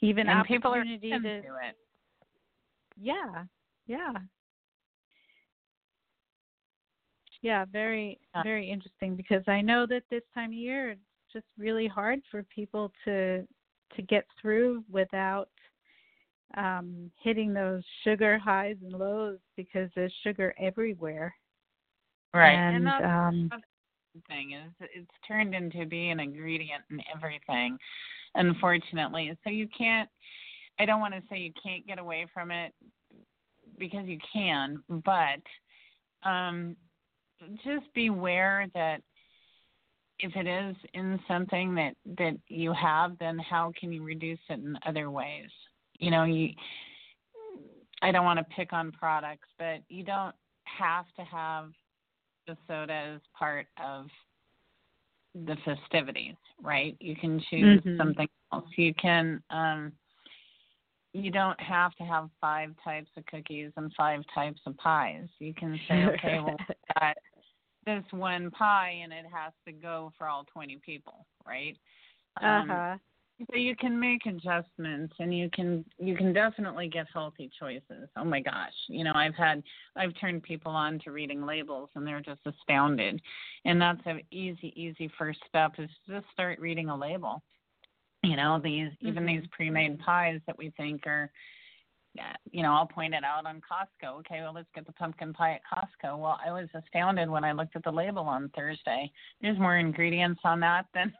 even
and people are into
to
it.
yeah, yeah, yeah. Very
Uh.
very interesting because I know that this time of year it's just really hard for people to to get through without um, hitting those sugar highs and lows because there's sugar everywhere.
Right.
And,
that's
um,
the thing is it's turned into being an ingredient in everything, unfortunately. So you can't I don't want to say you can't get away from it because you can, but um just beware that if it is in something that that you have, then how can you reduce it in other ways? You know, you I don't want to pick on products, but you don't have to have the soda as part of the festivities, right? You can choose
Mhm.
something else. You can um you don't have to have five types of cookies and five types of pies. You can say, okay, well, we've got this one pie and it has to go for all 20 people, right? Uh
Um,
so you can make adjustments and you can you can definitely get healthy choices. Oh my gosh. You know, I've had I've turned people on to reading labels and they're just astounded. And that's an easy, easy first step is just start reading a label. You know, these even
Mhm.
these pre made pies that we think are yeah, you know, I'll point it out on Costco. Okay, well, let's get the pumpkin pie at Costco. Well, I was astounded when I looked at the label on Thursday. There's more ingredients on that than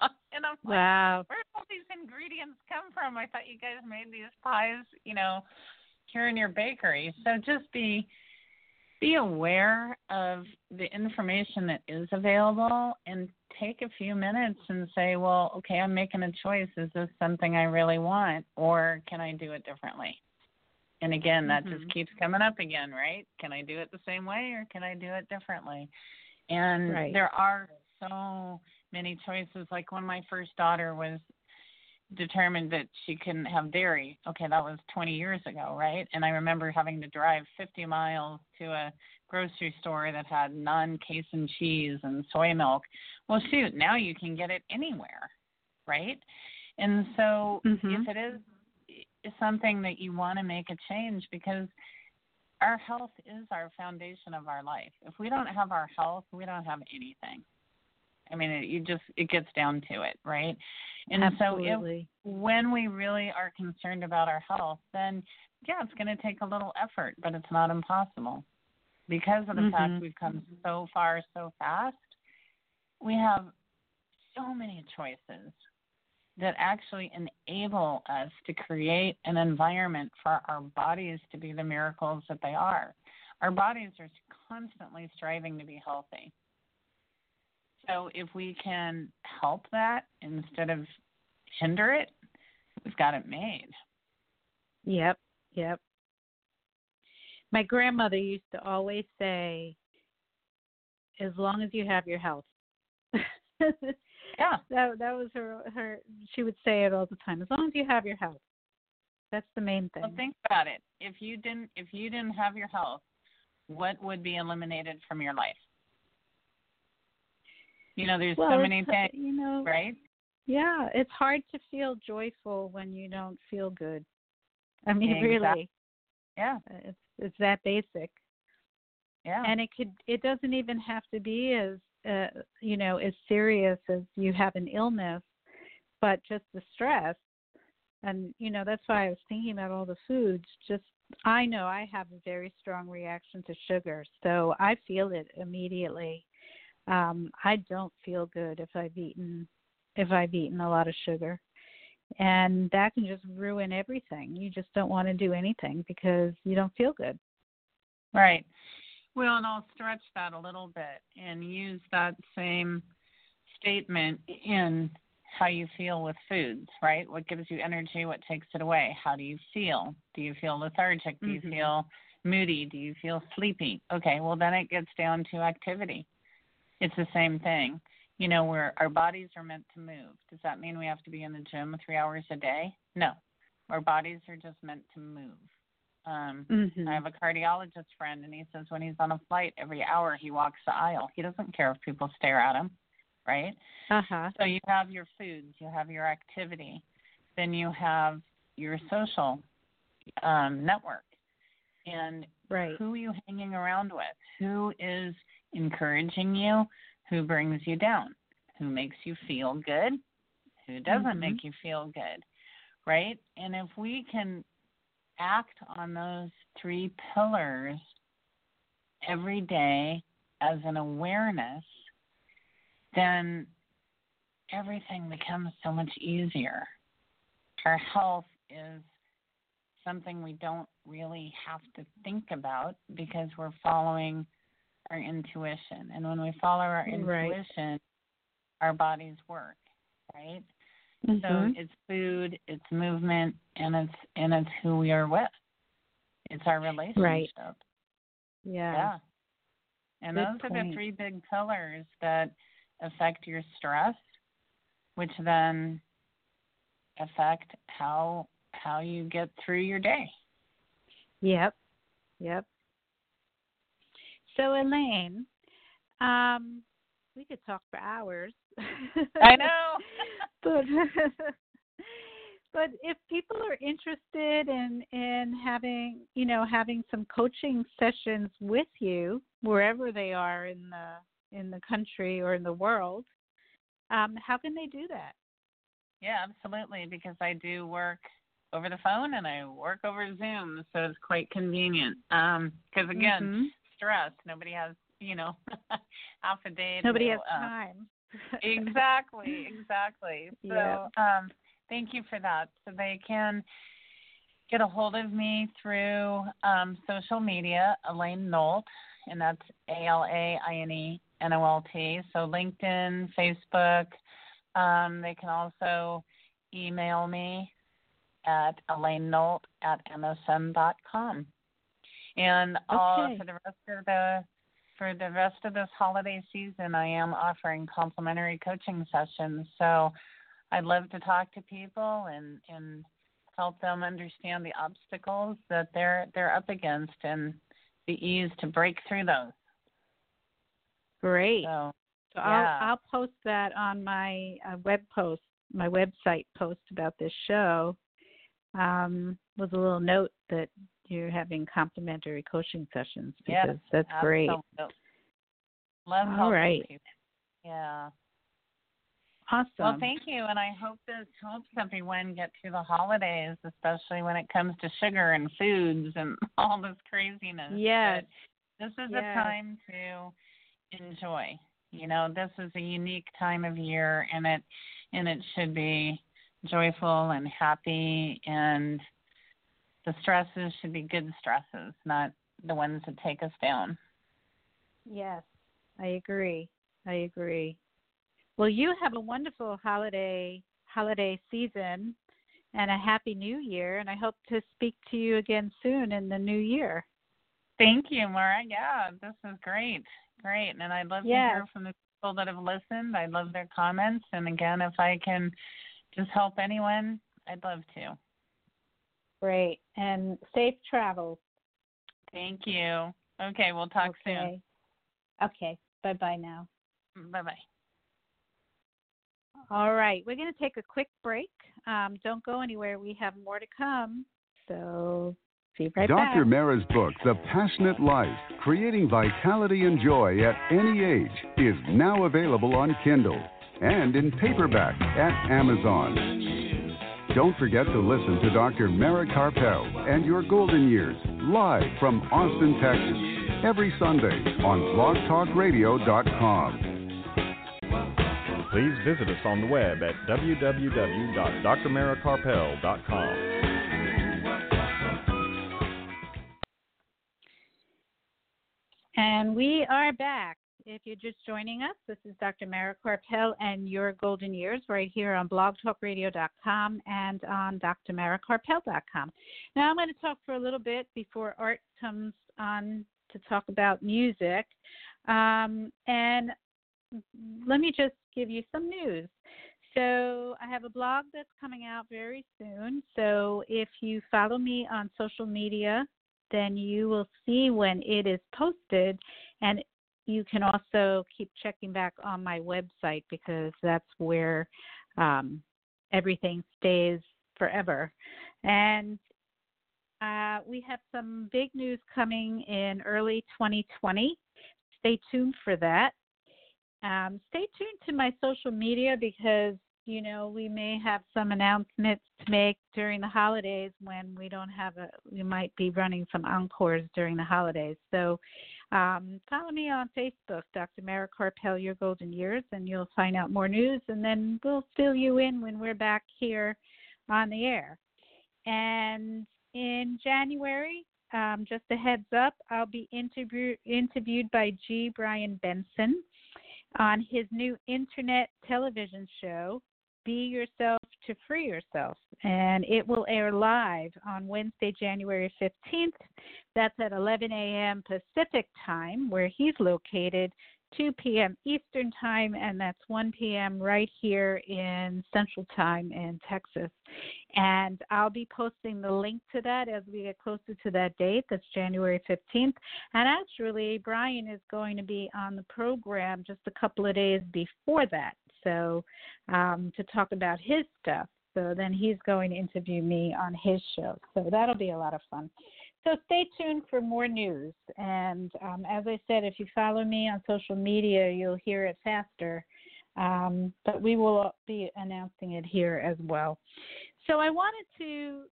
and I'm like,
Wow.
where did all these ingredients come from? I thought you guys made these pies, you know, here in your bakery. So just be be aware of the information that is available and take a few minutes and say, well, okay, I'm making a choice. Is this something I really want or can I do it differently? And again, that
Mhm.
just keeps coming up again, right? Can I do it the same way or can I do it differently? And
Right.
there are so many choices. Like when my first daughter was determined that she couldn't have dairy. Okay, that was 20 years ago, right? And I remember having to drive 50 miles to a grocery store that had non-casein cheese and soy milk. Well, shoot, now you can get it anywhere, right? And so
Mhm.
if it is something that you want to make a change because our health is our foundation of our life. If we don't have our health, we don't have anything. I mean, it, you just it gets down to it, right? And so if when we really are concerned about our health, then yeah, it's going to take a little effort, but it's not impossible. Because of the fact
Mhm.
we've come so far so fast, we have so many choices that actually enable us to create an environment for our bodies to be the miracles that they are. Our bodies are constantly striving to be healthy. So if we can help that instead of hinder it, we've got it made.
Yep, yep. My grandmother used to always say, "As long as you have your health."
Yeah.
that that was her her. She would say it all the time. As long as you have your health, that's the main thing.
Well, think about it. If you didn't if you didn't have your health, what would be eliminated from your life? You know, there's
well,
so many things,
You know,
right?
yeah, it's hard to feel joyful when you don't feel good. I mean,
Exactly.
really,
Yeah.
it's it's that basic.
Yeah.
and it could it doesn't even have to be as uh, you know as serious as you have an illness but just the stress and you know that's why i was thinking about all the foods just i know i have a very strong reaction to sugar so i feel it immediately um i don't feel good if i've eaten if i've eaten a lot of sugar And that can just ruin everything. You just don't want to do anything because you don't feel good.
Right. Well, and I'll stretch that a little bit and use that same statement in how you feel with foods, right? What gives you energy? What takes it away? How do you feel? Do you feel lethargic? Do you
Mhm.
feel moody? Do you feel sleepy? Okay, well, then it gets down to activity. It's the same thing. You know, where our bodies are meant to move. Does that mean we have to be in the gym three hours a day? No. Our bodies are just meant to move. Um,
Mhm.
I have a cardiologist friend, and he says when he's on a flight, every hour he walks the aisle. He doesn't care if people stare at him, right?
Uh-huh.
So you have your foods, you have your activity, then you have your social um, network, and
Right.
who are you hanging around with? Who is encouraging you? Who brings you down? Who makes you feel good? Who doesn't
Mhm.
make you feel good? Right? And if we can act on those three pillars every day as an awareness, then everything becomes so much easier. Our health is something we don't really have to think about because we're following our intuition. And when we follow our
Right.
intuition, our bodies work, right?
Mhm.
So it's food, it's movement, and it's and it's who we are with. It's our relationship. Right.
yeah.
Yeah. And
Good
those are the three big pillars that affect your stress, which then affect how how you get through your day.
Yep. Yep. So Alaine, um, we could talk for hours.
I know.
but but if people are interested in in having you know having some coaching sessions with you wherever they are in the in the country or in the world, um, how can they do that?
Yeah, absolutely. Because I do work over the phone and I work over Zoom, so it's quite convenient. Um, because again,
Mhm.
Stress. Nobody has, you know, half a day. to,
nobody has
uh,
time.
exactly, exactly. So,
Yeah.
um, thank you for that. So they can get a hold of me through um, social media, Alaine Nolt, and that's A L A I N E N O L T. So LinkedIn, Facebook. Um, they can also email me at Alaine Nolt at msn.com. And uh, for the rest of the for the rest of this holiday season, I am offering complimentary coaching sessions. So I'd love to talk to people and and help them understand the obstacles that they're they're up against and the ease to break through those.
Great.
So
So
Yeah.
I'll I'll post that on my uh, web post, my website post about this show. Um, with a little note that you're having complimentary coaching sessions
Yes,
because that's great.
Love
All right.
people. Yeah.
Awesome.
Well, thank you, and I hope this helps everyone get through the holidays, especially when it comes to sugar and foods and all this craziness.
Yes.
But this is
Yes.
a time to enjoy. You know, this is a unique time of year, and it and it should be joyful and happy, and the stresses should be good stresses, not the ones that take us down.
Yes, I agree. I agree. Well, you have a wonderful holiday holiday season and a happy new year and I hope to speak to you again soon in the new year.
Thank you, Mara. Yeah, this is great. Great. And I'd love to hear from the people that have listened. I'd love their comments. And again, if I can just help anyone, I'd love to.
Great. And safe travels.
Thank you. Okay, we'll talk
okay. Okay. Bye bye now.
Bye bye.
All right. We're going to take a quick break. Um, don't go anywhere. We have more to come. So see you right
Dr.
back.
Mara's book, The Passionate Life Creating Vitality and Joy at Any Age, is now available on Kindle and in paperback at Amazon. Don't forget to listen to Dr. Mara Karpel and Your Golden Years live from Austin, Texas, every Sunday on blogtalkradio.com.
Please visit us on the web at www.drmarakarpel.com.
And we are back. If you're just joining us, this is Dr. Mara Karpel and Your Golden Years right here on blogtalkradio.com and on drmarakarpel.com. Now, I'm going to talk for a little bit before Art comes on to talk about music. Um, and let me just give you some news. So, I have a blog that's coming out very soon. So, if you follow me on social media, then you will see when it is posted. And you can also keep checking back on my website because that's where um, everything stays forever. And uh, we have some big news coming in early 2020. Stay tuned for that. Um, stay tuned to my social media because you know, we may have some announcements to make during the holidays when we don't have a, we might be running some encores during the holidays. So um, follow me on Facebook, Dr. Mara Karpel, Your Golden Years, and you'll find out more news, and then we'll fill you in when we're back here on the air. And in January, um, just a heads up, I'll be interview, interviewed by G. Brian Benson on his new internet television show, be Yourself to Free Yourself. And it will air live on Wednesday, January 15th. That's at 11 a.m. Pacific time, where he's located, 2 p.m. Eastern Time, and that's 1 p.m. right here in Central Time in Texas. And I'll be posting the link to that as we get closer to that date. That's January 15th. And actually, Brian is going to be on the program just a couple of days before that so um, to talk about his stuff. So then he's going to interview me on his show. So that'll be a lot of fun. So stay tuned for more news. And um, as I said, if you follow me on social media, you'll hear it faster. Um, but we will be announcing it here as well. So I wanted to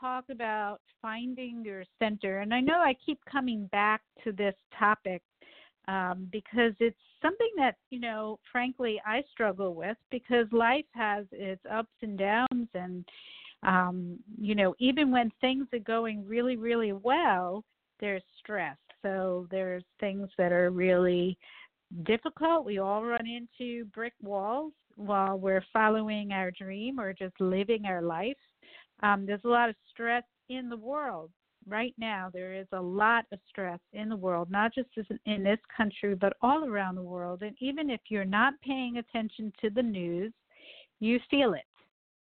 talk about finding your center. And I know I keep coming back to this topic um, because it's something that you know frankly i struggle with because life has its ups and downs and um you know even when things are going really really well there's stress. So there's things that are really difficult. We all run into brick walls while we're following our dream or just living our life. Um there's a lot of stress in the world right now there is a lot of stress in the world, not just in this country, but all around the world. And even if you're not paying attention to the news, you feel it.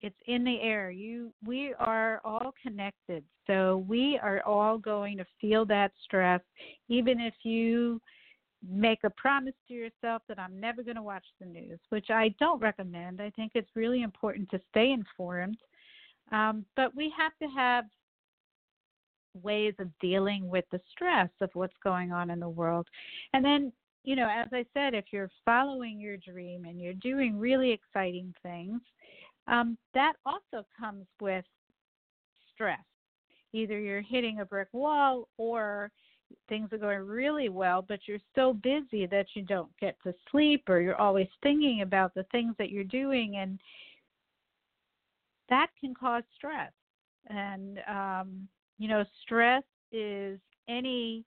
It's in the air. You we are all connected. So we are all going to feel that stress even if you make a promise to yourself that I'm never going to watch the news, which I don't recommend. I think it's really important to stay informed. Um, but we have to have ways of dealing with the stress of what's going on in the world. And then, you know, as I said, if you're following your dream and you're doing really exciting things, um, that also comes with stress. Either you're hitting a brick wall or things are going really well, but you're so busy that you don't get to sleep or you're always thinking about the things that you're doing and that can cause stress. And um, you know, stress is any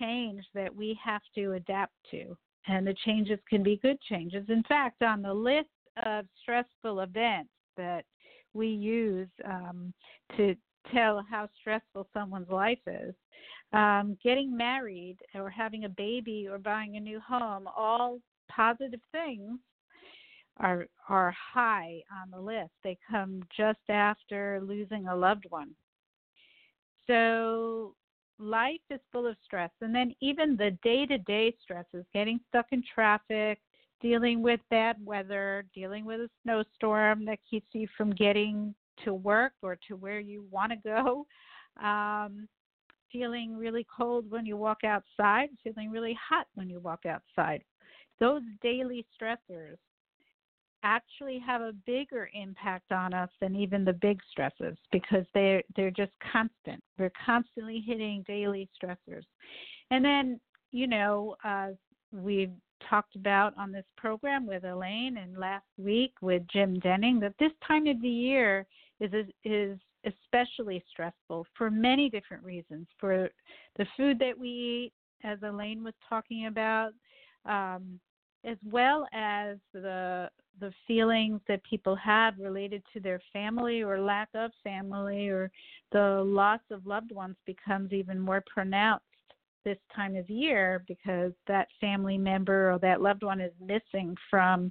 change that we have to adapt to. And the changes can be good changes. In fact, on the list of stressful events that we use um, to tell how stressful someone's life is, um, getting married or having a baby or buying a new home, all positive things are are high on the list. They come just after losing a loved one. So life is full of stress. And then even the day to day stresses, getting stuck in traffic, dealing with bad weather, dealing with a snowstorm that keeps you from getting to work or to where you want to go, um, feeling really cold when you walk outside, feeling really hot when you walk outside. Those daily stressors actually have a bigger impact on us than even the big stresses because they're they're just constant. We're constantly hitting daily stressors, and then you know uh, we've talked about on this program with Alaine and last week with Jim Denning that this time of the year is is especially stressful for many different reasons. For the food that we eat, as Alaine was talking about, um, as well as the the feelings that people have related to their family or lack of family or the loss of loved ones becomes even more pronounced this time of year because that family member or that loved one is missing from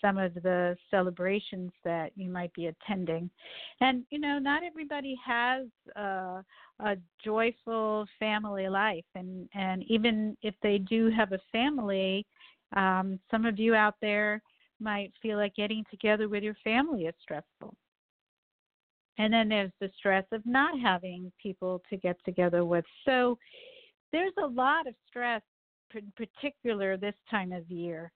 some of the celebrations that you might be attending. And you know, not everybody has a, a joyful family life, and and even if they do have a family, um, some of you out there might feel like getting together with your family is stressful. And then there's the stress of not having people to get together with. So there's a lot of stress, in particular this time of year.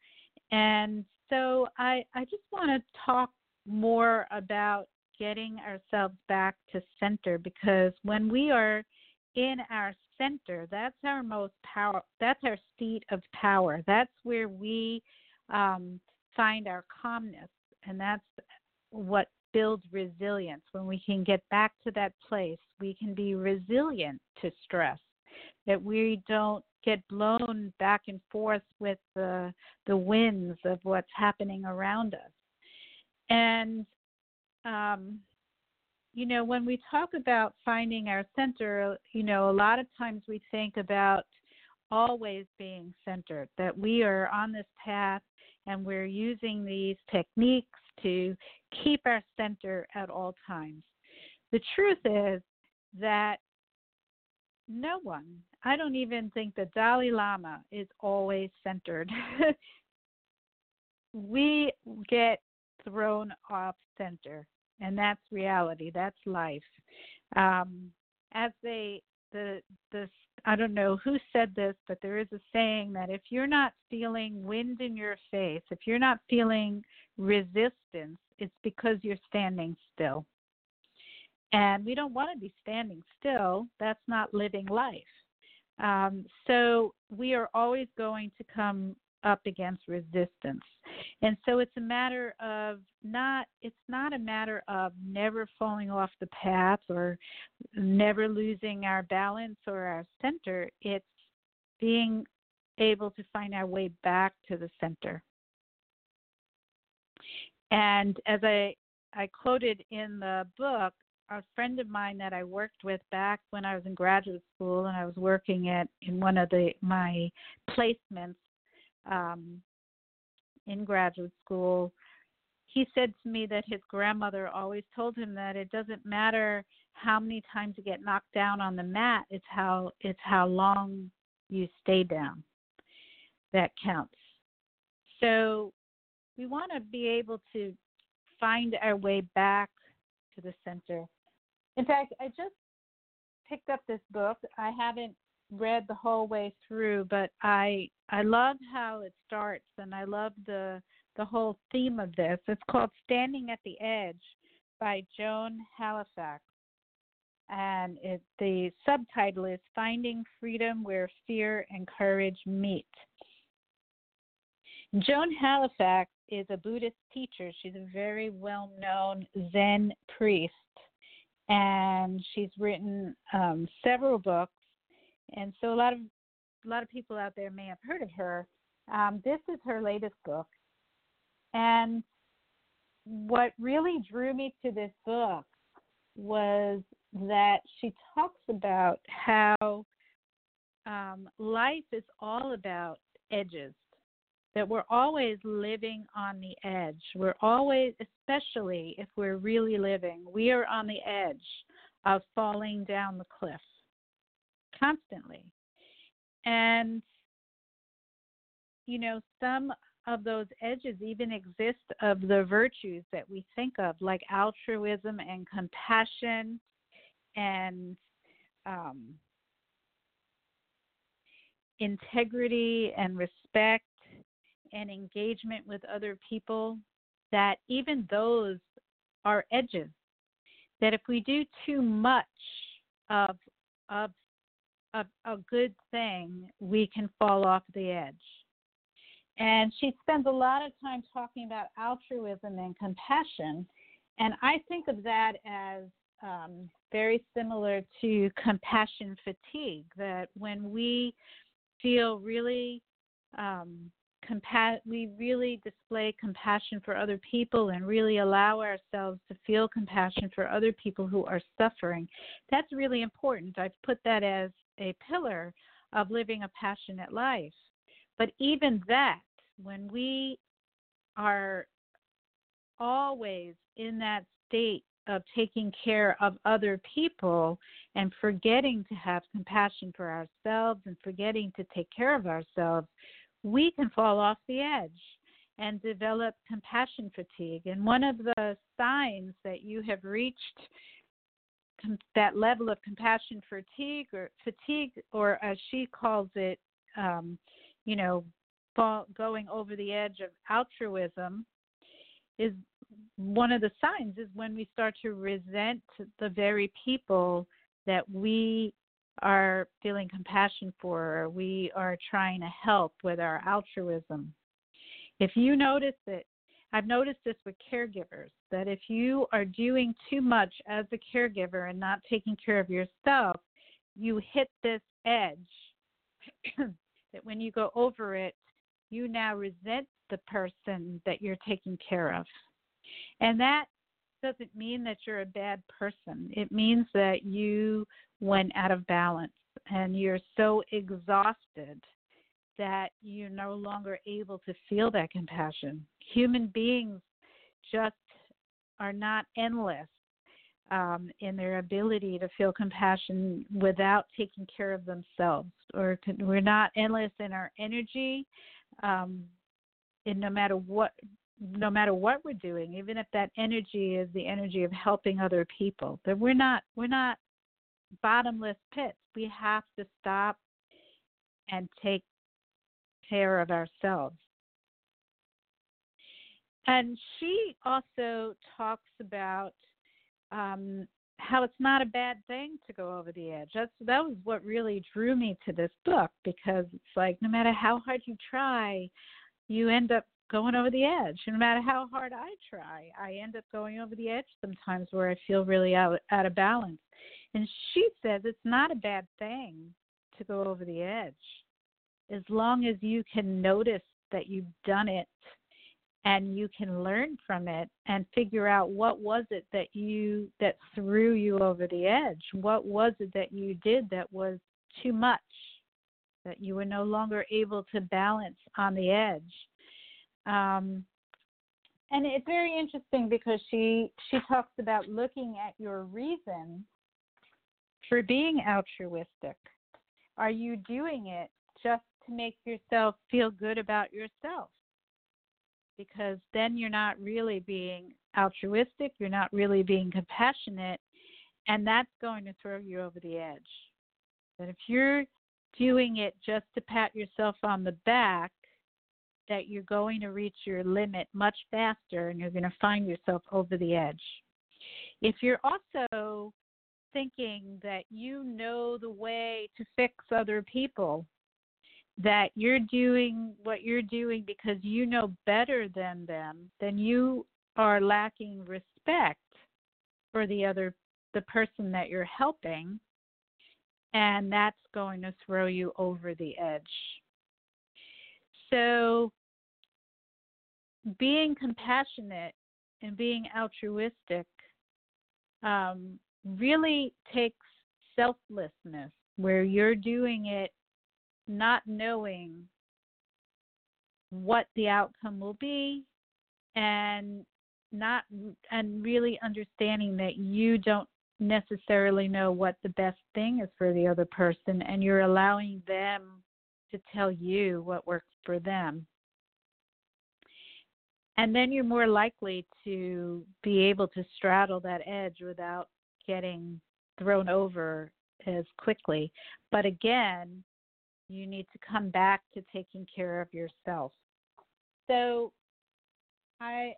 And so I, I just want to talk more about getting ourselves back to center because when we are in our center, that's our most power, that's our seat of power. That's where we um, find our calmness, and that's what builds resilience. When we can get back to that place, we can be resilient to stress that we don't get blown back and forth with the the winds of what's happening around us. And um, you know, when we talk about finding our center, you know, a lot of times we think about always being centered, that we are on this path and we're using these techniques to keep our center at all times. The truth is that no one, I don't even think the Dalai Lama is always centered. we get thrown off center, and that's reality. That's life. Um, as they, the, this I don't know who said this, but there is a saying that if you're not feeling wind in your face, if you're not feeling resistance, it's because you're standing still. And we don't want to be standing still. That's not living life. Um, so we are always going to come up against resistance. And so it's a matter of not it's not a matter of never falling off the path or never losing our balance or our center. It's being able to find our way back to the center. And as I I quoted in the book, a friend of mine that I worked with back when I was in graduate school and I was working at in one of the my placements um, in graduate school. He said to me that his grandmother always told him that it doesn't matter how many times you get knocked down on the mat, it's how it's how long you stay down that counts. So we want to be able to find our way back to the center in fact, I just picked up this book. I haven't read the whole way through, but I I love how it starts and I love the the whole theme of this. It's called Standing at the Edge by Joan Halifax. And it, the subtitle is Finding Freedom Where Fear and Courage Meet. Joan Halifax is a Buddhist teacher. She's a very well known Zen priest and she's written um, several books. And so a lot of a lot of people out there may have heard of her. Um, this is her latest book, and what really drew me to this book was that she talks about how um, life is all about edges that we're always living on the edge. We're always, especially if we're really living, we are on the edge of falling down the cliff constantly. And, you know, some of those edges even exist of the virtues that we think of, like altruism and compassion and um, integrity and respect and engagement with other people, that even those are edges. That if we do too much of of of a good thing, we can fall off the edge. and she spends a lot of time talking about altruism and compassion. And I think of that as um, very similar to compassion fatigue, that when we feel really um, compa- we really display compassion for other people and really allow ourselves to feel compassion for other people who are suffering. That's really important. I've put that as a pillar of living a passionate life. But even that, when we are always in that state of taking care of other people and forgetting to have compassion for ourselves and forgetting to take care of ourselves, we can fall off the edge and develop compassion fatigue. And one of the signs that you have reached that level of compassion fatigue or fatigue, or as she calls it, um, you know, fall, going over the edge of altruism, is one of the signs is when we start to resent the very people that we are feeling compassion for, or we are trying to help with our altruism. If you notice it, I've noticed this with caregivers that if you are doing too much as a caregiver and not taking care of yourself, you hit this edge that when you go over it, you now resent the person that you're taking care of. And that doesn't mean that you're a bad person. It means that you went out of balance and you're so exhausted that you're no longer able to feel that compassion. Human beings just are not endless um, in their ability to feel compassion without taking care of themselves, or we're not endless in our energy. Um, and no matter what no matter what we're doing, even if that energy is the energy of helping other people, that we're not we're not bottomless pits. We have to stop and take care of ourselves. And she also talks about um, how it's not a bad thing to go over the edge. That's that was what really drew me to this book because it's like no matter how hard you try, you end up going over the edge. No matter how hard I try, I end up going over the edge sometimes where I feel really out out of balance. And she says it's not a bad thing to go over the edge as long as you can notice that you've done it and you can learn from it and figure out what was it that you that threw you over the edge what was it that you did that was too much that you were no longer able to balance on the edge um, and it's very interesting because she she talks about looking at your reason for being altruistic. Are you doing it just to make yourself feel good about yourself? Because then you're not really being altruistic, you're not really being compassionate, and that's going to throw you over the edge. But if you're doing it just to pat yourself on the back, that you're going to reach your limit much faster and you're going to find yourself over the edge. If you're also thinking that you know the way to fix other people, that you're doing what you're doing because you know better than them, then you are lacking respect for the other the person that you're helping and that's going to throw you over the edge. So being compassionate and being altruistic um, really takes selflessness, where you're doing it not knowing what the outcome will be and not and really understanding that you don't necessarily know what the best thing is for the other person and you're allowing them to tell you what works for them and then you're more likely to be able to straddle that edge without getting thrown over as quickly. But again, you need to come back to taking care of yourself. So I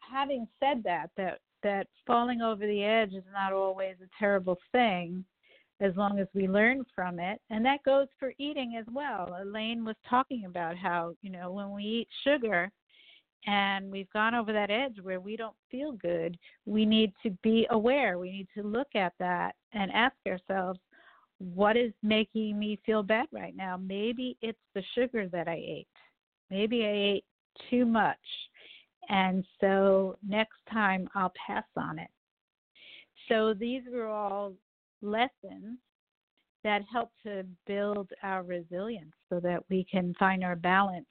having said that that that falling over the edge is not always a terrible thing. As long as we learn from it. And that goes for eating as well. Alaine was talking about how, you know, when we eat sugar and we've gone over that edge where we don't feel good, we need to be aware. We need to look at that and ask ourselves, what is making me feel bad right now? Maybe it's the sugar that I ate. Maybe I ate too much. And so next time I'll pass on it. So these were all lessons that help to build our resilience so that we can find our balance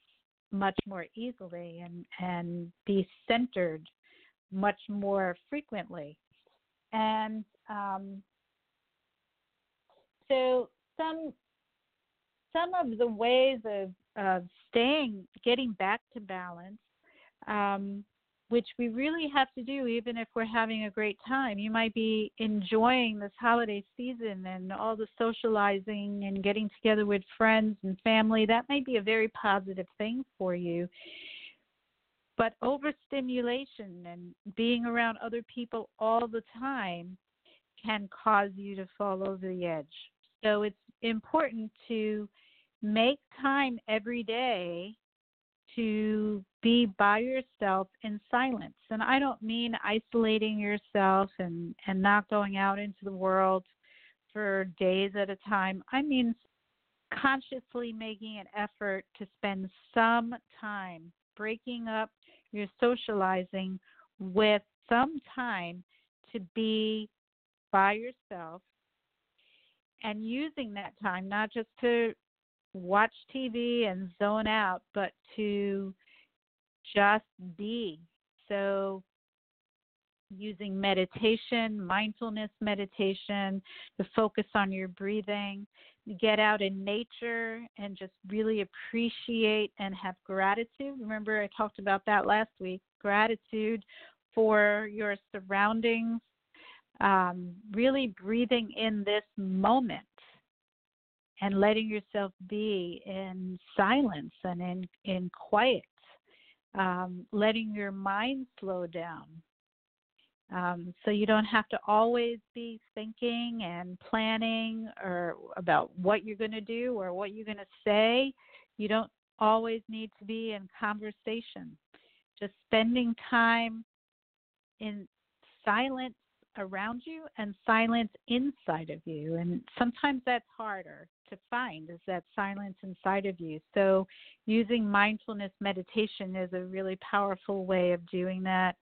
much more easily and, and be centered much more frequently. And um, so some some of the ways of, of staying getting back to balance um, which we really have to do even if we're having a great time. You might be enjoying this holiday season and all the socializing and getting together with friends and family. That might be a very positive thing for you. But overstimulation and being around other people all the time can cause you to fall over the edge. So it's important to make time every day to be by yourself in silence. And I don't mean isolating yourself and, and not going out into the world for days at a time. I mean consciously making an effort to spend some time breaking up your socializing with some time to be by yourself and using that time not just to watch TV and zone out, but to just be. So, using meditation, mindfulness meditation, to focus on your breathing, get out in nature and just really appreciate and have gratitude. Remember, I talked about that last week gratitude for your surroundings, um, really breathing in this moment and letting yourself be in silence and in in quiet um, letting your mind slow down. Um, so you don't have to always be thinking and planning or about what you're going to do or what you're going to say. You don't always need to be in conversation. Just spending time in silence around you and silence inside of you. And sometimes that's harder to find is that silence inside of you. So using mindfulness meditation is a really powerful way of doing that.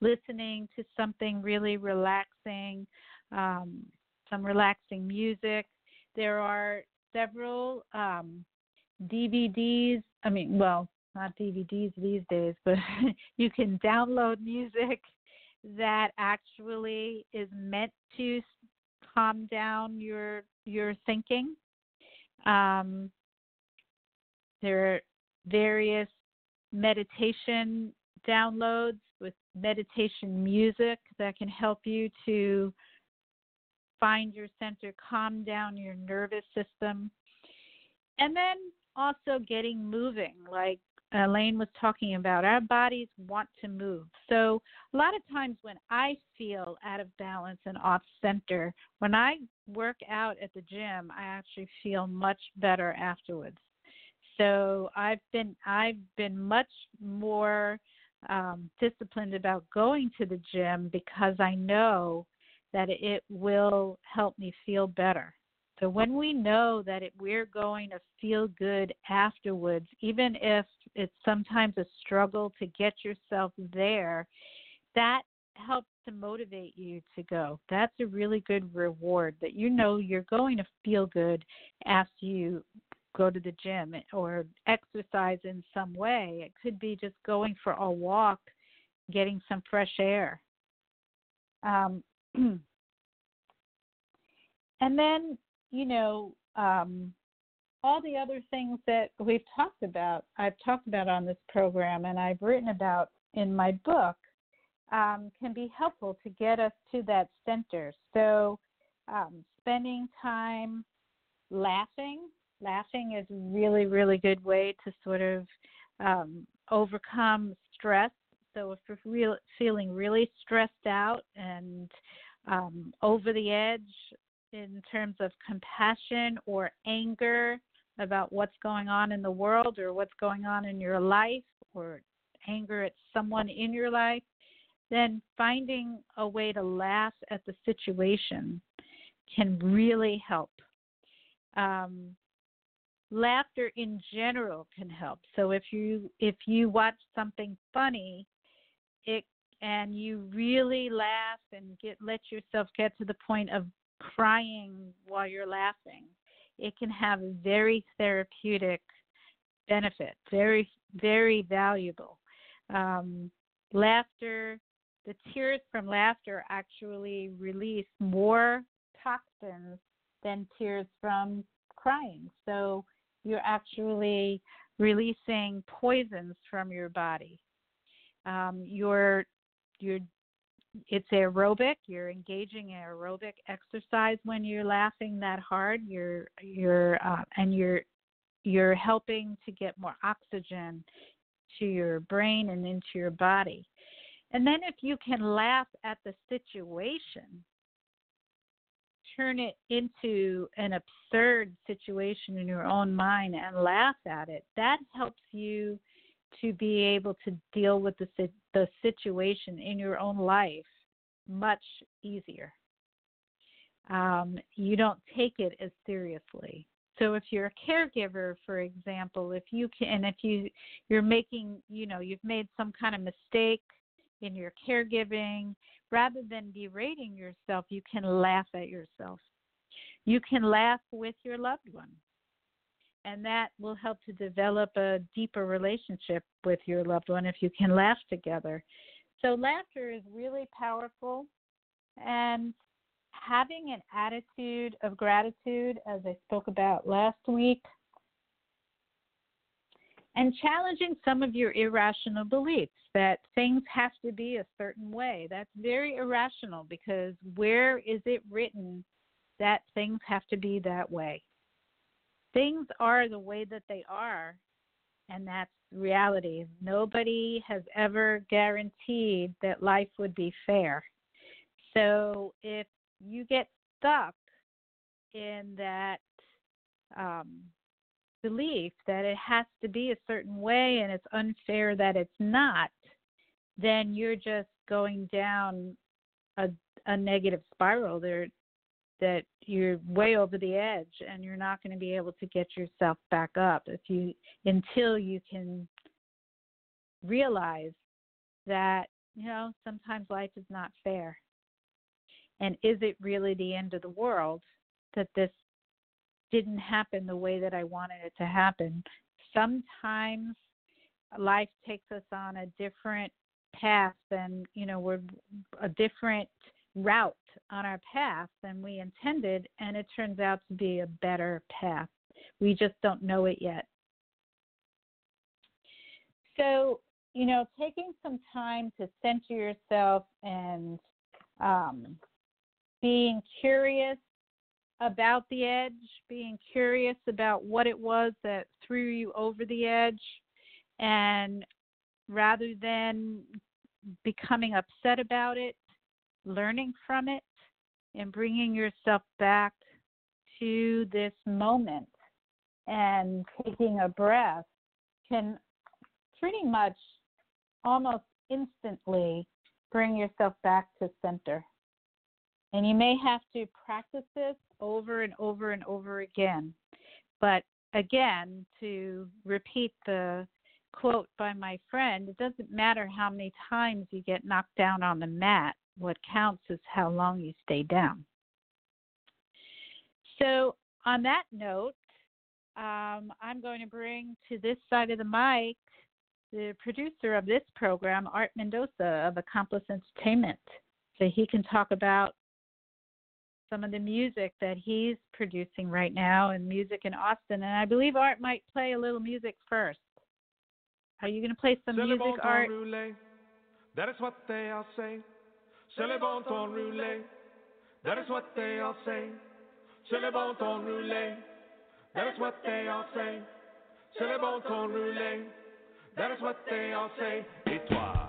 Listening to something really relaxing, um, some relaxing music. There are several um, DVDs. I mean, well, not DVDs these days, but you can download music that actually is meant to calm down your your thinking. Um, there are various meditation downloads with meditation music that can help you to find your center, calm down your nervous system. And then also getting moving, like Alaine was talking about, our bodies want to move. So, a lot of times when I feel out of balance and off center, when I work out at the gym, I actually feel much better afterwards. So, I've been I've been much more um, disciplined about going to the gym because I know that it will help me feel better. So when we know that it, we're going to feel good afterwards, even if it's sometimes a struggle to get yourself there, that helps to motivate you to go. That's a really good reward that you know you're going to feel good after you go to the gym or exercise in some way. It could be just going for a walk, getting some fresh air. Um, and then you know, um, all the other things that we've talked about, I've talked about on this program and I've written about in my book, um, can be helpful to get us to that center. So, um, spending time laughing, laughing is a really, really good way to sort of um, overcome stress. So, if you're real, feeling really stressed out and um, over the edge, in terms of compassion or anger about what's going on in the world or what's going on in your life or anger at someone in your life, then finding a way to laugh at the situation can really help. Um, laughter in general can help. So if you if you watch something funny, it and you really laugh and get let yourself get to the point of crying while you're laughing, it can have a very therapeutic benefit, very very valuable. Um, laughter, the tears from laughter actually release more toxins than tears from crying. So you're actually releasing poisons from your body. Um, you're you're it's aerobic. You're engaging in aerobic exercise when you're laughing that hard. You're you're uh, and you're you're helping to get more oxygen to your brain and into your body. And then if you can laugh at the situation, turn it into an absurd situation in your own mind and laugh at it, that helps you to be able to deal with the the situation in your own life much easier. Um, you don't take it as seriously. So if you're a caregiver, for example, if you can, and if you you're making, you know, you've made some kind of mistake in your caregiving, rather than berating yourself, you can laugh at yourself. You can laugh with your loved one. And that will help to develop a deeper relationship with your loved one if you can laugh together. So, laughter is really powerful. And having an attitude of gratitude, as I spoke about last week, and challenging some of your irrational beliefs that things have to be a certain way. That's very irrational because where is it written that things have to be that way? Things are the way that they are, and that's reality. Nobody has ever guaranteed that life would be fair. So if you get stuck in that um, belief that it has to be a certain way and it's unfair that it's not, then you're just going down a a negative spiral there that you're way over the edge and you're not going to be able to get yourself back up if you until you can realize that you know sometimes life is not fair and is it really the end of the world that this didn't happen the way that I wanted it to happen. Sometimes life takes us on a different path than, you know, we're a different route on our path than we intended, and it turns out to be a better path. We just don't know it yet. So, you know, taking some time to center yourself and um, being curious about the edge, being curious about what it was that threw you over the edge, and rather than becoming upset about it, learning from it, and bringing yourself back to this moment and taking a breath can pretty much almost instantly bring yourself back to center. And you may have to practice this over and over and over again. But again, to repeat the quote by my friend, it doesn't matter how many times you get knocked down on the mat. What counts is how long you stay down. So, on that note, um, I'm going to bring to this side of the mic the producer of this program, Art Mendoza of Accomplice Entertainment, so he can talk about some of the music that he's producing right now and music in Austin. And I believe Art might play a little music first. Are you going to play some music, Art?
That is what they all say. C'est le bon ton roulette. That is what they all say. C'est le bon ton roulette. That is what they all say. C'est le bon ton roulette. That is what they all say. Et toi?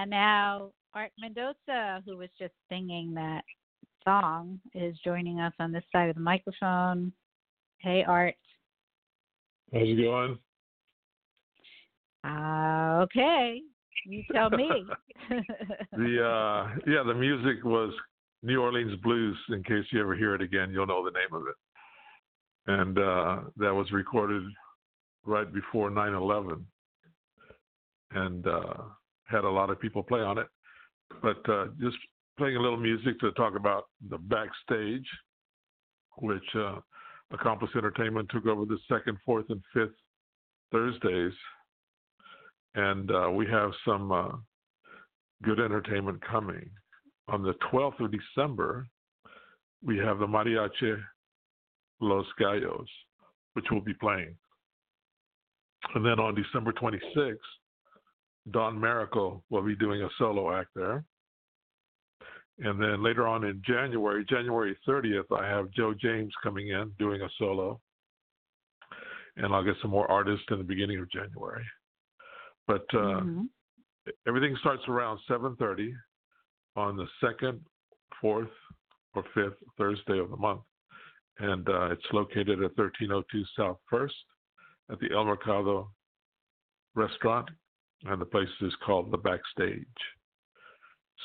And now Art Mendoza, who was just singing that song, is joining us on this side of the microphone. Hey, Art.
How's it going?
Uh, okay. You tell me.
the uh, yeah, the music was New Orleans Blues. In case you ever hear it again, you'll know the name of it. And uh, that was recorded right before 9/11 and uh, had a lot of people play on it. But uh, just playing a little music to talk about the backstage, which uh, Accomplice Entertainment took over the second, fourth, and fifth Thursdays, and uh, we have some uh, good entertainment coming. On the 12th of December, we have the Mariachi Los Gallos, which will be playing. And then on December 26th, Don Miracle will be doing a solo act there. And then later on in January, January 30th, I have Joe James coming in doing a solo. And I'll get some more artists in the beginning of January. But uh, mm-hmm. everything starts around 7:30 on the second, fourth, or fifth Thursday of the month, and uh, it's located at 1302 South First at the El Mercado restaurant and the place is called the Backstage.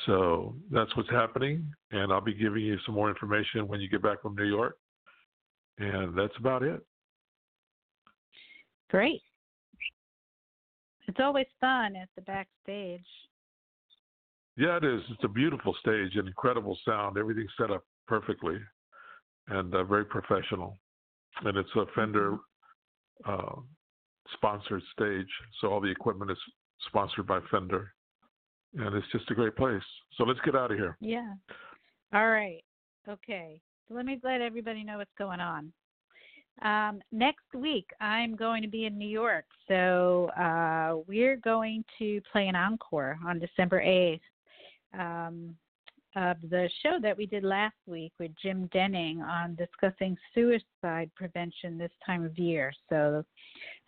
So that's what's happening, and I'll be giving you some more information when you get back from New York. And that's about it.
Great. It's always fun at the backstage.
Yeah, it is. It's a beautiful stage, an incredible sound. Everything's set up perfectly, and uh, very professional. And it's a Fender mm-hmm. uh, sponsored stage, so all the equipment is sponsored by Fender. And it's just a great place. So let's get out of here.
Yeah. All right. Okay. So let me let everybody know what's going on. Um, next week, I'm going to be in New York. So uh, we're going to play an encore on December 8th um, of the show that we did last week with Jim Denning on discussing suicide prevention this time of year. So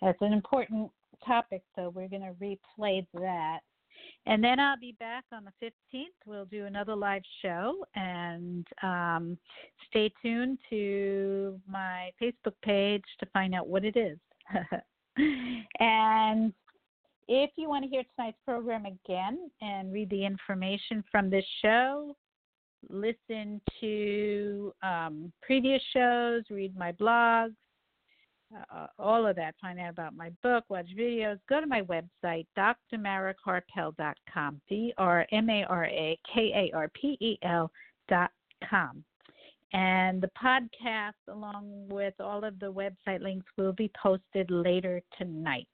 that's an important topic, so we're going to replay that. And then I'll be back on the 15th. We'll do another live show. And um, stay tuned to my Facebook page to find out what it is. and if you want to hear tonight's program again and read the information from this show, listen to um, previous shows, read my blogs, uh, all of that, find out about my book, watch videos, go to my website, drmarakarpel.com, D R M A R A K A R P E L.com. And the podcast, along with all of the website links, will be posted later tonight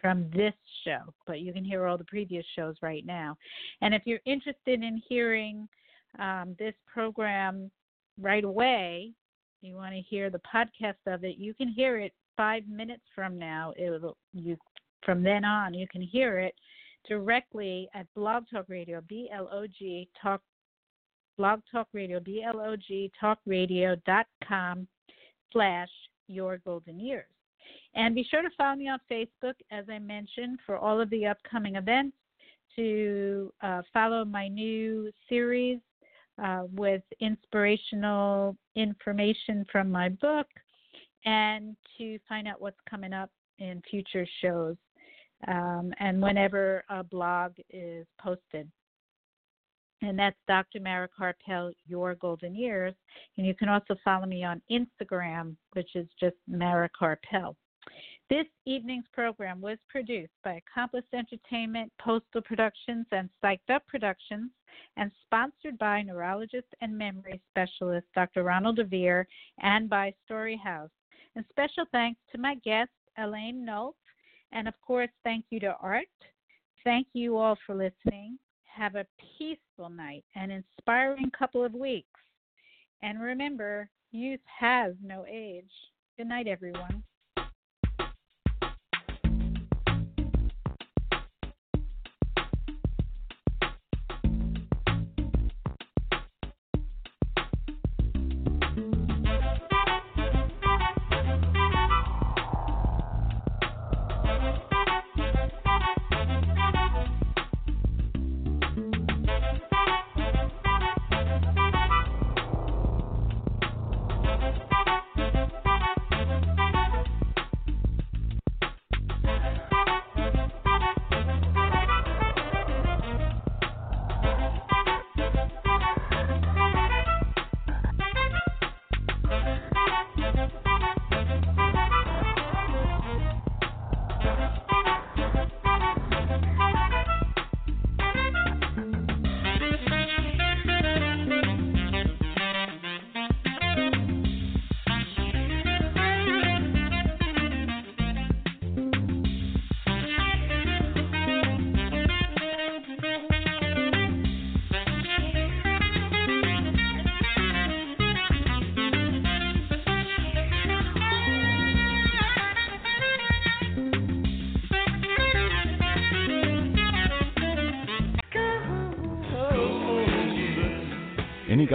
from this show. But you can hear all the previous shows right now. And if you're interested in hearing um, this program right away, you want to hear the podcast of it, you can hear it five minutes from now. It will you from then on you can hear it directly at Blog Talk Radio, B L O G Talk Blog Talk Radio, B L O G Talk Radio dot com slash Your Golden Years. And be sure to follow me on Facebook, as I mentioned, for all of the upcoming events, to uh, follow my new series uh, with inspirational information from my book, and to find out what's coming up in future shows um, and whenever a blog is posted. And that's Dr. Mara Karpel, Your Golden Years. And you can also follow me on Instagram, which is just Mara Karpel. This evening's program was produced by Accomplice Entertainment, Postal Productions, and Psyched Up Productions, and sponsored by neurologist and memory specialist Dr. Ronald DeVere and by Story House. And special thanks to my guest, Alaine Nolt, and of course, thank you to Art. Thank you all for listening. Have a peaceful night and inspiring couple of weeks. And remember, youth has no age. Good night, everyone.